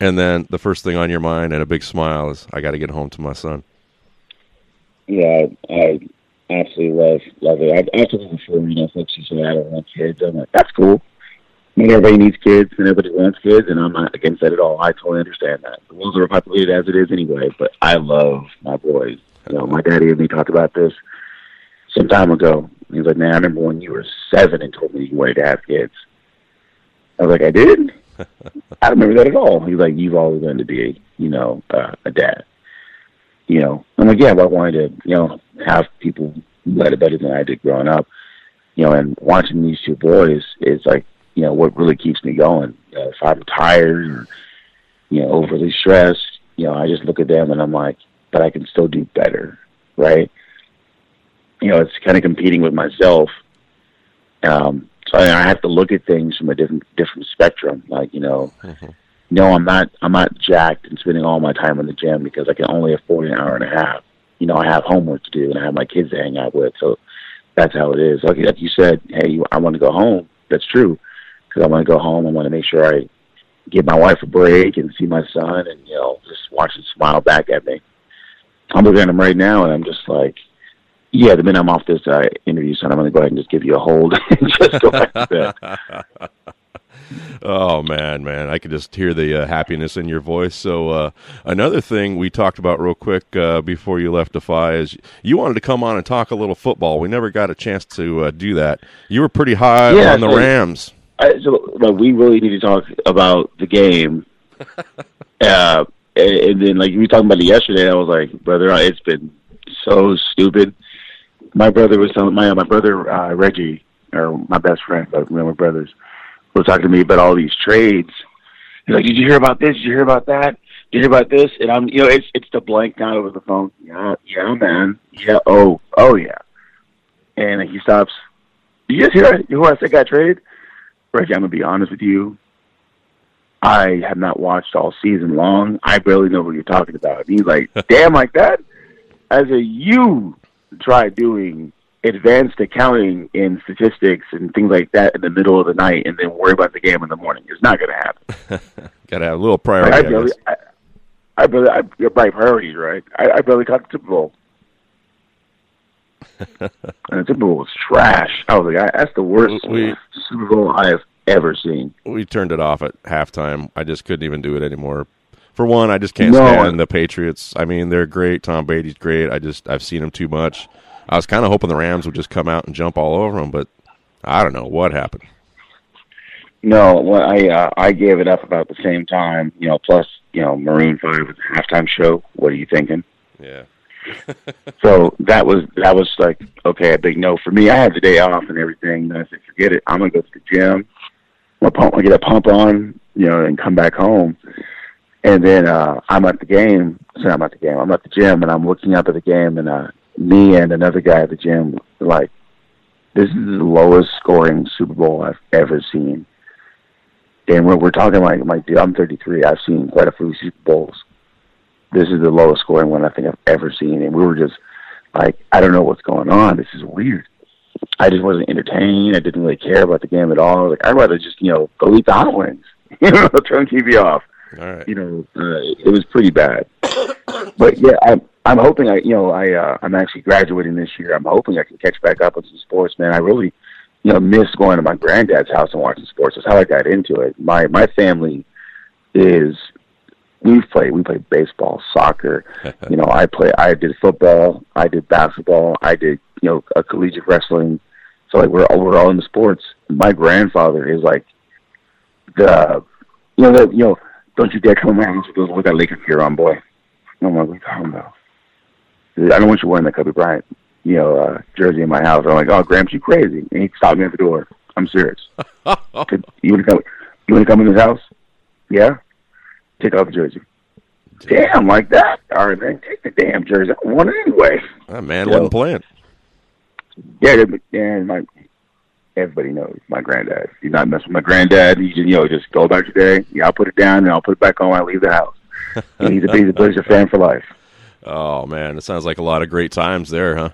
and then the first thing on your mind and a big smile is, "I got to get home to my son." Yeah, I absolutely love love it. I, told you before, you know, folks who say I don't want kids. I'm like, that's cool. I mean, everybody needs kids and everybody wants kids, and I'm not against that at all. I totally understand that. The world's overpopulated as it is anyway, but I love my boys. You know, my daddy and me talked about this some time ago. He was like, man, I remember when you were seven and told me you wanted to have kids. I was like, I did? I don't remember that at all. He's like, you've always wanted to be, you know, uh, a dad you know, I'm like, yeah, but I wanted to, you know, have people who led it better than I did growing up, you know, and watching these two boys is like, you know, what really keeps me going. Uh, if I'm tired or, you know, overly stressed, you know, I just look at them and I'm like, but I can still do better, right? You know, it's kind of competing with myself. Um, so I, I have to look at things from a different different spectrum. Like, you know, no, I'm not. I'm not jacked and spending all my time in the gym because I can only afford an hour and a half. You know, I have homework to do and I have my kids to hang out with. So that's how it is. Like, like you said, hey, you, I want to go home. That's true because I want to go home. I want to make sure I give my wife a break and see my son and you know just watch him smile back at me. I'm looking at him right now and I'm just like, yeah. The minute I'm off this uh, interview, son, I'm going to go ahead and just give you a hold and just go back to bed. Oh man, man, I could just hear the uh, happiness in your voice. So uh, another thing we talked about real quick uh, before you left Defy is you wanted to come on and talk a little football. We never got a chance to uh, do that. You were pretty high Yeah, on the Rams. I, so like, we really need to talk about the game. uh, and, and then like we were talking about it yesterday. I was like, brother, it's been so stupid. My brother was telling my my brother uh, Reggie, or my best friend, but we we're brothers, was talking to me about all these trades. He's like, "Did you hear about this? Did you hear about that? Did you hear about this?" And I'm, you know, it's it's the blank out over the phone. Yeah, yeah, man. Yeah, oh, oh yeah. And he stops. Did you just hear who I said got traded? Reggie, I'm gonna be honest with you. I have not watched all season long. I barely know what you're talking about. And he's like, damn, like that. As a you try doing advanced accounting in statistics and things like that in the middle of the night, and then worry about the game in the morning. It's not gonna happen. Got to have a little Like, priority. I I barely. I, I barely, I, you're by priorities, right? I, I barely caught the Super Bowl. And the Super Bowl was trash. I was like, that's the worst We- Super Bowl I have ever seen. we turned it off at halftime. I just couldn't even do it anymore. For one, I just can't No. stand the Patriots. I mean, they're great. Tom Brady's great. I just I've seen them too much. I was kind of hoping the Rams would just come out and jump all over them, but I don't know what happened. No, well, I uh, I gave it up about the same time. You know, plus you know Maroon Five with the halftime show. What are you thinking? Yeah. So that was that was like okay, a big no for me. I had the day off and everything. And I said, forget it. I'm gonna go to the gym. I'm gonna pump, get a pump on, you know, and come back home. And then uh I'm at the game. So I'm at the game. I'm at the gym, and I'm looking up at the game, and uh me and another guy at the gym like, this is the lowest scoring Super Bowl I've ever seen. And we're, we're talking like, like, dude, I'm 33. I've seen quite a few Super Bowls. This is the lowest scoring one I think I've ever seen. And we were just like, I don't know what's going on. This is weird. I just wasn't entertained. I didn't really care about the game at all. I was like, I'd rather just, you know, go eat the hot wings. you know, turn TV off. All right. You know, uh, it was pretty bad. but yeah, I'm I'm hoping I, you know, I uh, I'm actually graduating this year. I'm hoping I can catch back up with some sports, man. I really, you know, miss going to my granddad's house and watching sports. That's how I got into it. My my family is we've played we played baseball, soccer. you know, I play I did football, I did basketball, I did you know a collegiate wrestling. So like we're all, we're all in the sports. My grandfather is like the you know the you know don't you dare come in my house with those with that Lakers gear on, boy. I'm like, what are you talking about? I don't want you wearing that Kobe Bryant you know, uh, jersey in my house. I'm like, oh, Gramps, you crazy? And he stopped me at the door. I'm serious. You want to come? You want to come in his house? Yeah. Take off the jersey. Damn, like that? All right, man. Take the damn jersey. I want it anyway. That man wasn't playing. Yeah, and my everybody knows my granddad. He's not messing with my granddad. He just you know just go about your day. Yeah, I'll put it down and I'll put it back on when I leave the house. he's a he's a Blazer fan for life. Oh man, it sounds like a lot of great times there, huh?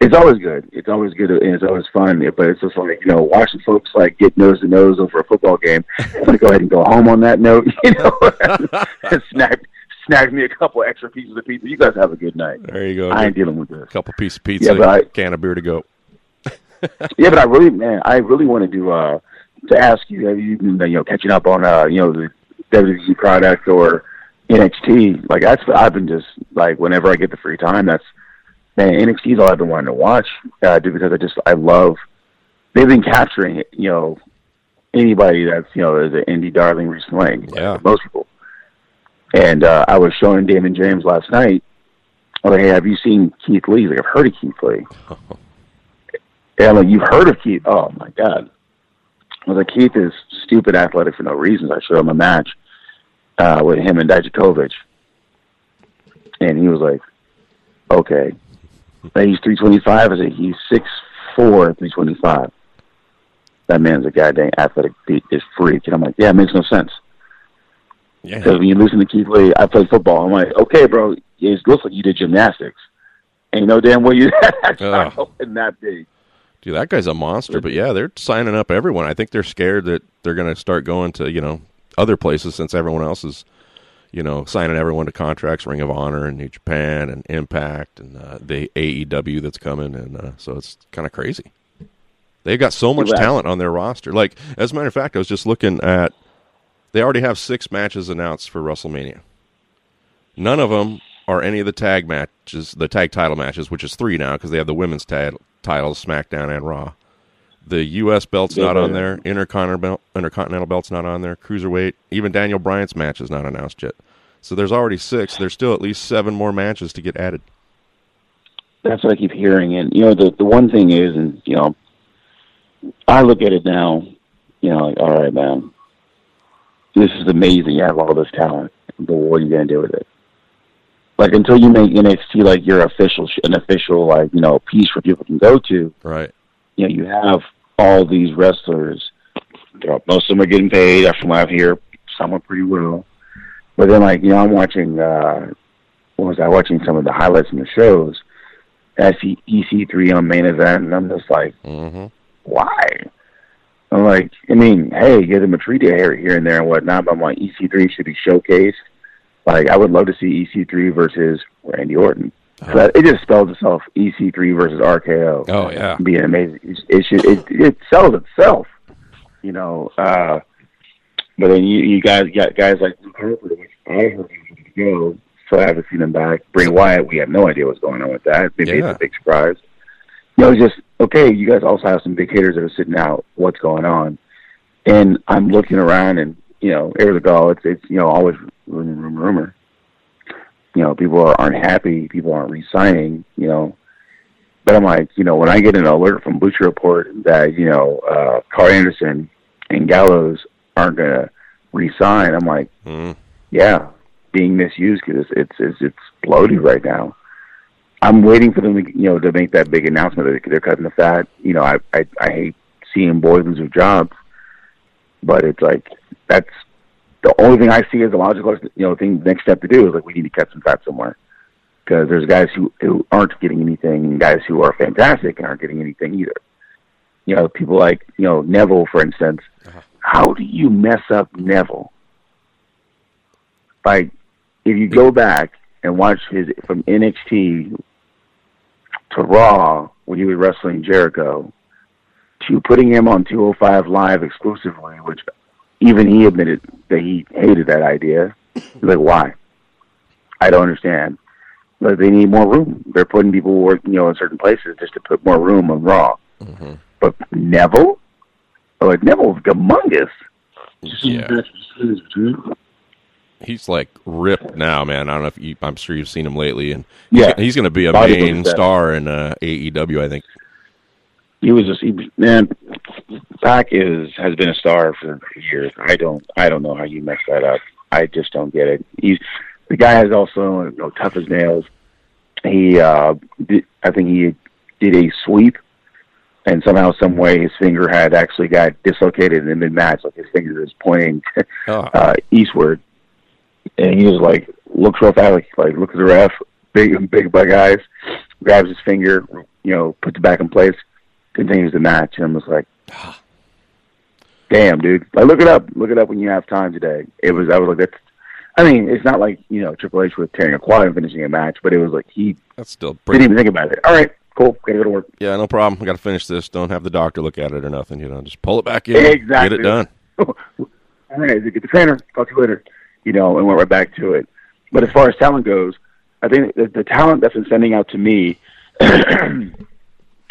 It's always good. It's always good and it's always fun. But it's just like you know watching folks like get nose to nose over a football game. I'm gonna go ahead and go home on that note. You know, and snag snag me a couple extra pieces of pizza. You guys have a good night. There you go. I ain't dealing with this. couple pieces of pizza, Yeah, I- can of beer to go. Yeah, but I really, man, I really wanted to uh to ask you, have you been you know catching up on uh you know the WWE product or NXT? Like that's I've been just like whenever I get the free time. That's man, NXT is all I've been wanting to watch. Uh, dude, because I just I love they've been capturing it, you know anybody that's you know is an indie darling recently. Yeah. most people. And uh, I was showing Damon James last night. I was like, hey, have you seen Keith Lee? He's like, I've heard of Keith Lee. And I'm like, you've heard of Keith? Oh my god! I was like, Keith is stupid athletic for no reason. I showed him a match uh, with him and Dijakovic, and he was like, okay. He's 325. I said, he's 6'4", 325. That man's a goddamn athletic beat is freak. And I'm like, yeah, it makes no sense. Yeah, Because when you listen to Keith Lee, I play football. I'm like, okay, bro, it looks like you did gymnastics. And you know damn well you that's not Ugh. in that big. dude, that guy's a monster. But yeah, they're signing up everyone. I think they're scared that they're going to start going to you know other places since everyone else is you know signing everyone to contracts, Ring of Honor and New Japan and Impact and uh, the AEW that's coming, and uh, so it's kind of crazy. They've got so much Right. talent on their roster. Like as a matter of fact, I was just looking at. They already have six matches announced for WrestleMania. None of them are any of the tag matches, the tag title matches, which is three now because they have the women's tag titles, SmackDown and Raw. The U.S. belt's not on there. Intercontinental, belt, Intercontinental belt's not on there. Cruiserweight, even Daniel Bryan's match is not announced yet. So there's already six. There's still at least seven more matches to get added. That's what I keep hearing. And you know, the the one thing is, and you know, I look at it now. You know, like, all right, man, this is amazing. You have all this talent, but what are you gonna do with it? Like until you make NXT like your official, an official like you know piece where people can go to. Right. You know, you have all these wrestlers. Most of them are getting paid. From what I hear, some are pretty well. But then, like you know, I'm watching. uh What was I watching? Some of the highlights from the shows. I see EC3 on main event, and I'm just like, Mm-hmm. why? I'm like, I mean, hey, give them a treat here, here and there and whatnot, but I'm like, EC3 should be showcased. Like, I would love to see EC3 versus Randy Orton. But it just spells itself EC3 versus RKO. Oh, yeah. Be an amazing. It, should. It, it sells itself. You know. uh But then you, you guys got guys like Luke Harper, which I heard he was to go. So I haven't seen him back. Bray Wyatt, we have no idea what's going on with that. Maybe Yeah. it's a big surprise. You know, just okay. You guys also have some big hitters that are sitting out. What's going on? And I'm looking around, and you know, every go, it's it's you know always rumor, rumor, rumor. You know, people are, aren't happy. People aren't re-signing. You know, but I'm like, you know, when I get an alert from Butcher Report that you know uh, Karl Anderson and Gallows aren't gonna re-sign, I'm like, Mm. yeah, being misused because it's, it's it's it's bloated right now. I'm waiting for them to you know to make that big announcement that they're cutting the fat. You know, I I, I hate seeing boys lose their jobs, but it's like that's the only thing I see as a logical you know thing. Next step to do is like we need to cut some fat somewhere because there's guys who who aren't getting anything and guys who are fantastic and aren't getting anything either. You know, people like you know Neville, for instance. Uh-huh. How do you mess up Neville? Like, if you go back and watch his from NXT to Raw when he was wrestling Jericho to putting him on 205 Live exclusively, which even he admitted that he hated that idea. He's like, why? I don't understand. But they need more room. They're putting people work, you know, in certain places just to put more room on Raw. But Neville, oh, like Neville's humongous. Yeah. he's like ripped now, man. I don't know if you, I'm sure you've seen him lately, and Yeah. he's going to be a main star in uh, AEW. I think. He was just he, man. Pac is has been a star for years. I don't I don't know how you mess that up. I just don't get it. He's the guy is also you know, tough as nails. He uh, did, I think he did a sweep, and somehow some way his finger had actually got dislocated in the mid match. Like his finger is pointing Oh. uh, eastward, and he was like looks real fast, like, like looks at the ref, big big bug eyes, grabs his finger, you know, puts it back in place, continues the match, and I'm just like, ah. damn, dude, like look it up, look it up when you have time today. It was I was like that's. I mean, it's not like you know Triple H was tearing a quad and finishing a match, but it was like he That's still didn't pretty. even think about it. All right, cool, gotta go to work. Yeah, no problem. I got to finish this. Don't have the doctor look at it or nothing. You know, just pull it back in. Exactly. Get it done. All right, get the trainer. Talk to you later. You know, and went right back to it. But as far as talent goes, I think the, the talent that's been sending out to me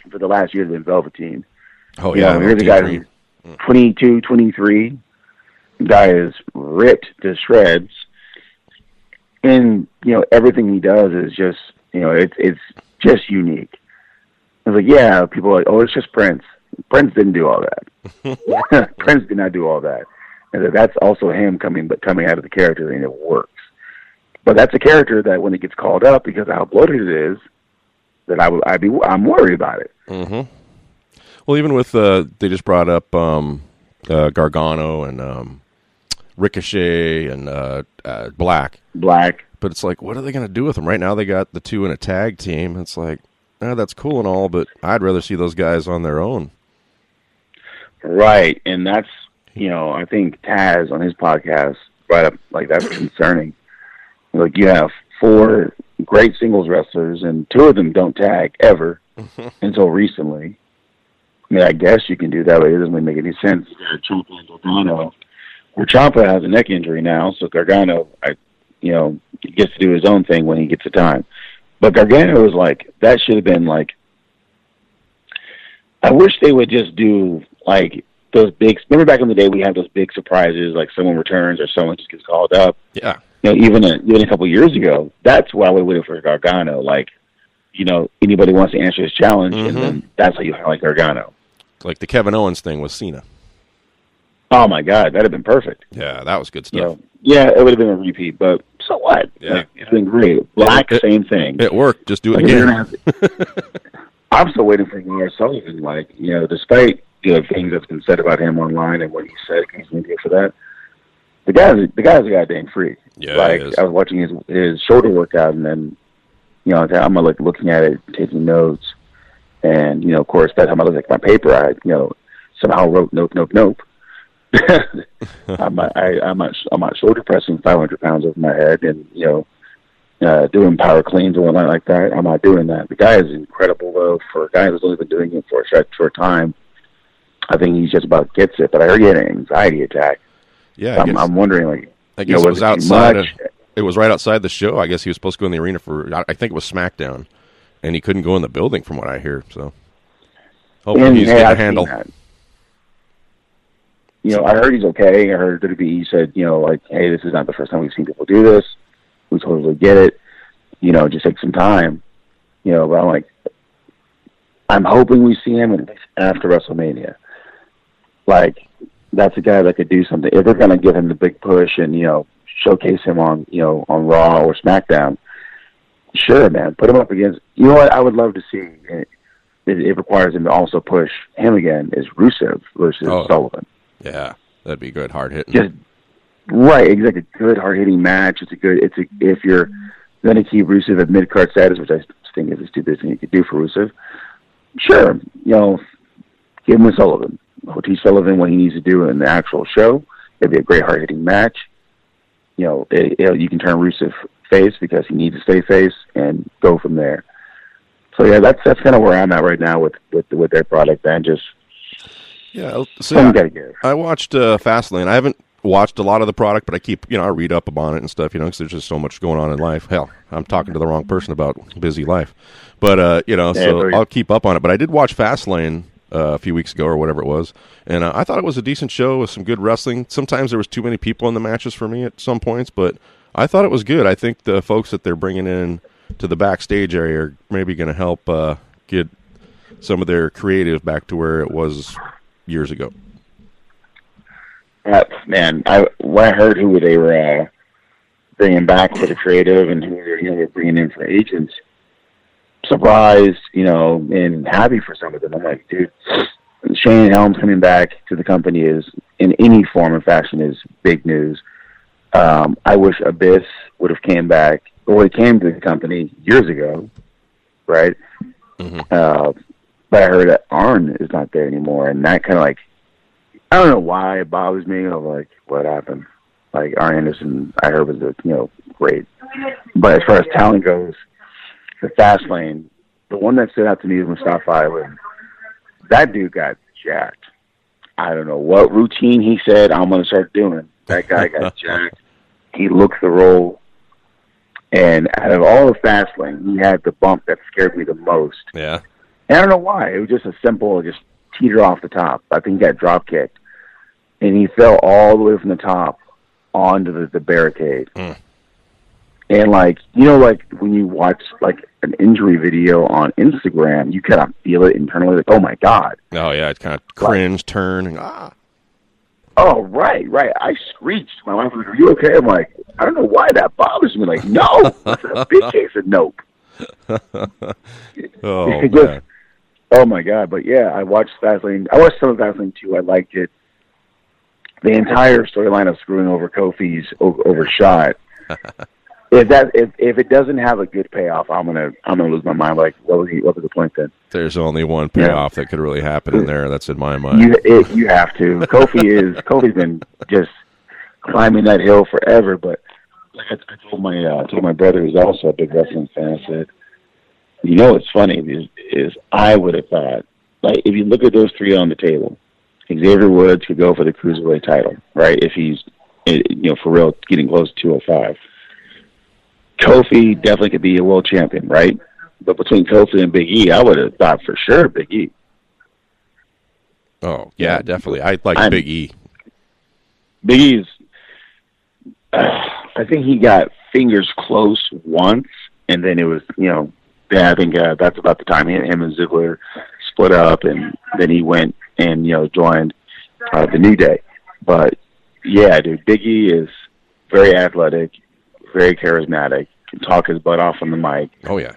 for the last year been Velveteen. Oh You yeah, know, here's a guy who's 22, 23. Guy is ripped to shreds. And, you know, everything he does is just, you know, it's it's just unique. I was like, yeah, people are like, oh, it's just Prince. Prince didn't do all that. Prince did not do all that. And that that's also him coming, but coming out of the character, and it works. But that's a character that when it gets called up because of how bloated it is, that I would, I'd be, I'm worried about it. Mm-hmm. Well, even with uh, they just brought up um, uh, Gargano and um, Ricochet and uh, uh, Black, Black, but it's like, what are they going to do with them? Right now, they got the two in a tag team. It's like, eh, that's cool and all, but I'd rather see those guys on their own. Right, and that's you know I think Taz on his podcast brought up like that's concerning. Like you have four great singles wrestlers, and two of them don't tag ever until recently. I mean, I guess you can do that, but it doesn't really make any sense. You got Ciampa and Gargano. Where Ciampa has a neck injury now, so Gargano, I, you know, gets to do his own thing when he gets the time. But Gargano was like that should have been like I wish they would just do like those big. Remember back in the day, we had those big surprises, like someone returns or someone just gets called up. Yeah. You know, even a, even a couple of years ago, that's why we waited for Gargano. Like, you know, anybody wants to answer his challenge, Mhm. and then that's how you highlight Gargano. Like the Kevin Owens thing with Cena. Oh my God, that'd have been perfect. Yeah, that was good You stuff. know, yeah, it would have been a repeat, but so what? Yeah. Like, it's been great. Black, It- it- same thing. It worked. Just do it Like, again. I'm still waiting for Lars Sullivan. Like, you know, despite you know things that's been said about him online and what he said, he's media for that. The guy's the guy's a goddamn freak. Yeah, like. I was watching his his shoulder workout, and then you know I'm like looking at it, taking notes, and you know, of course, that time I looked at my paper, I you know somehow wrote nope, nope, nope. I'm I, I'm not I'm not shoulder pressing 500 pounds over my head, and you know uh, doing power cleans or whatnot like that. I'm not doing that. The guy is incredible though. For a guy who's only been doing it for a short, short time, I think he's just about gets it. But I heard he had an anxiety attack. Yeah, I I'm wondering, like, I you guess know, it was was it too outside. Of? It was right outside the show. I guess he was supposed to go in the arena for. I think it was SmackDown, and he couldn't go in the building from what I hear. So hopefully And, he's hey, getting a I've seen handle. that. You know, I heard he's okay. I heard WWE said, you know, like, hey, this is not the first time we've seen people do this. We totally get it. You know, just take some time. You know, but I'm like, I'm hoping we see him after WrestleMania. Like, that's a guy that could do something. If they're going to give him the big push and, you know, showcase him on, you know, on Raw or SmackDown, sure, man, put him up against. You know what? I would love to see. It, it, it requires him to also push him again. Is Rusev versus Oh. Sullivan? Yeah, that'd be a good. Hard hitting. Just right, exactly. Good hard hitting match. It's a good. It's a if you're going to keep Rusev at mid card status, which I think is the stupidest thing you could do for Rusev. Sure, you know, give him a Sullivan. Teach Sullivan what he needs to do in the actual show. It'd be a great hard hitting match. You know, it, it, you can turn Rusev face because he needs to stay face and go from there. So yeah, that's that's kind of where I'm at right now with with with their product and just yeah. So yeah, got. I watched uh, Fastlane. I haven't watched a lot of the product, but I keep you know I read up on it and stuff. You know, because there's just so much going on in life. Hell, I'm talking to the wrong person about busy life, but uh, you know, so I'll keep up on it. But I did watch Fastlane, uh, a few weeks ago or whatever it was, and uh, I thought it was a decent show with some good wrestling. Sometimes there was too many people in the matches for me at some points, but I thought it was good. I think the folks that they're bringing in to the backstage area are maybe going to help uh, get some of their creative back to where it was years ago. Uh, man, I when I heard who they were uh, bringing back for the creative and who they're you know bringing in for agents, surprised, you know, and happy for some of them. I'm like, dude, Shane Helms coming back to the company is in any form or fashion is big news. Um, I wish Abyss would have came back or he came to the company years ago, right? Mhm. Uh, but I heard that Arn is not there anymore, and that kind of like I don't know why it bothers me. I'm like, what happened? Like Arn Anderson, I heard was a, you know great, but as far as talent goes, the fast lane, the one that stood out to me was Mustafa Ali. That dude got jacked. I don't know what routine he said I'm going to start doing. That guy got jacked. He looked the role. And out of all the fast lane, he had the bump that scared me the most. Yeah. And I don't know why. It was just a simple, just teeter off the top. I think he got drop kicked. And he fell all the way from the top onto the, the barricade. Mm. And like, you know, like when you watch like an injury video on Instagram, you kind of feel it internally, like, oh my God. Oh yeah, it kind of cringe, turn, and, ah. Oh, right, right. I screeched. My wife was like, Are you okay? I'm like, I don't know why that bothers me. Like, no, that's a big case of nope. Oh Just- man. Oh my god! But yeah, I watched Fastlane. I watched some of Fastlane too. I liked it. The entire storyline of screwing over Kofi's overshot. if that if if it doesn't have a good payoff, I'm gonna I'm gonna lose my mind. Like, what was he, what was the point then? There's only one Yeah. payoff that could really happen in there. That's in my mind. You it, you have to. Kofi is Kofi's been just climbing that hill forever. But like I, I told my uh, I told my brother who's also a big wrestling fan, I said, you know what's funny is, is I would have thought like if you look at those three on the table, Xavier Woods could go for the cruiserweight title, right? If he's eh, you know for real getting close to 205. Kofi definitely could be a world champion, right? But between Kofi and Big E, I would have thought for sure Big E. oh yeah, definitely. I like I'm- Big E. Big E's. I think he got fingers close once, and then it was you know. Yeah, I think uh, that's about the time him, him and Ziggler split up, and then he went and you know joined uh, the New Day. But yeah, dude, Big E is very athletic, very charismatic, can talk his butt off on the mic. Oh yeah.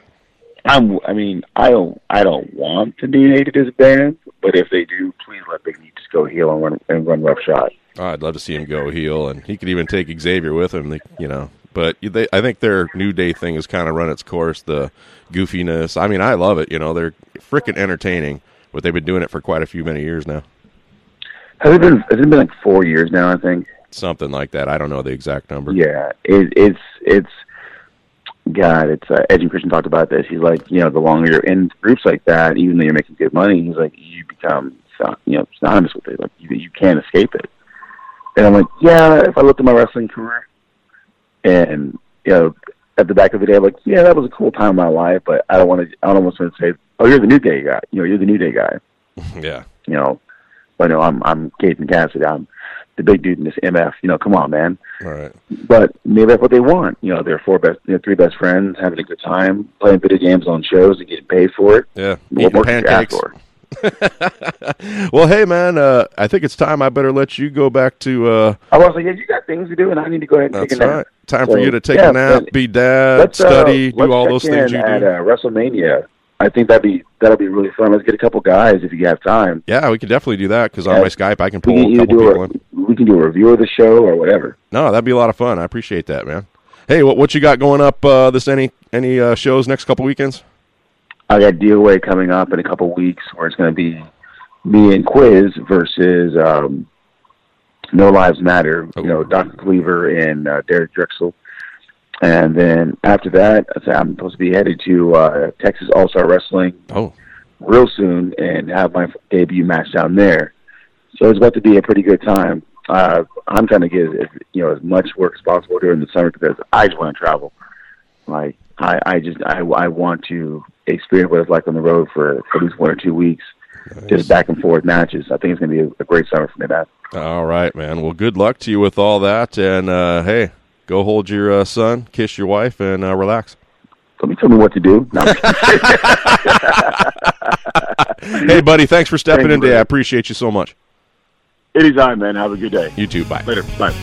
I'm. I mean, I don't. I don't want to be as a band, but if they do, please let Big E just go heel and run and run rough shot. Oh, I'd love to see him go heel, and he could even take Xavier with him. You know, but they, I think their New Day thing has kind of run its course. The goofiness. I mean, I love it. You know, they're freaking entertaining, but they've been doing it for quite a few many years now. Has it been? Has it been like four years now? I think. Something like that. I don't know the exact number. Yeah, it, it's it's. God, it's uh, and Christian talked about this. He's like, you know, the longer you're in groups like that, even though you're making good money, he's like, you become, you know, synonymous with it. Like you, you can't escape it. And I'm like, yeah. If I looked at my wrestling career, and you know, at the back of the day, I'm like, yeah, that was a cool time in my life, but I don't want to. I don't want to say, oh, you're the new day guy. You know, you're the new day guy. yeah. You know, but no, I'm I'm Caden Cassidy. I'm the big dude in this MF. You know, come on, man right. but maybe that's what they want. You know, they're four best, you know, three best friends having a good time, playing video games on shows and getting paid for it. Yeah. What more could you ask pancakes. for? well, hey man, uh, I think it's time. I better let you go back to. Uh, I was like, yeah, you got things to do, and I need to go ahead and take a nap. right. Time for you to take yeah, a nap, be dad, uh, study, do all those things in you at do. uh, WrestleMania. I think that'd be that'll be really fun. Let's get a couple guys if you have time. yeah, we can definitely do that because on my Skype I can pull can a couple do people a, in. we can do a review of the show or whatever. No, that'd be a lot of fun. I appreciate that, man. Hey, what what you got going up uh, this any any uh, shows next couple weekends? I got DOA coming up in a couple weeks where it's going to be me and Quiz versus um, No Lives Matter. You know, Dr. Cleaver and uh, Derek Drexel. And then after that, I'm supposed to be headed to uh, Texas All Star Wrestling Oh, real soon and have my debut match down there. So it's about to be a pretty good time. Uh, I'm trying to get as, you know as much work as possible during the summer because I just want to travel. Like I, I just I, I want to experience what it's like on the road for at least one or two weeks just back and forth matches. I think it's going to be a, a great summer for me, man. All right, man. Well, good luck to you with all that, and uh, hey, go hold your uh, son, kiss your wife, and uh, relax. Don't tell me what to do. No, hey, buddy, thanks for stepping Thank in today. I appreciate you so much. Anytime, man. Have a good day. You too. Bye. Later. Bye.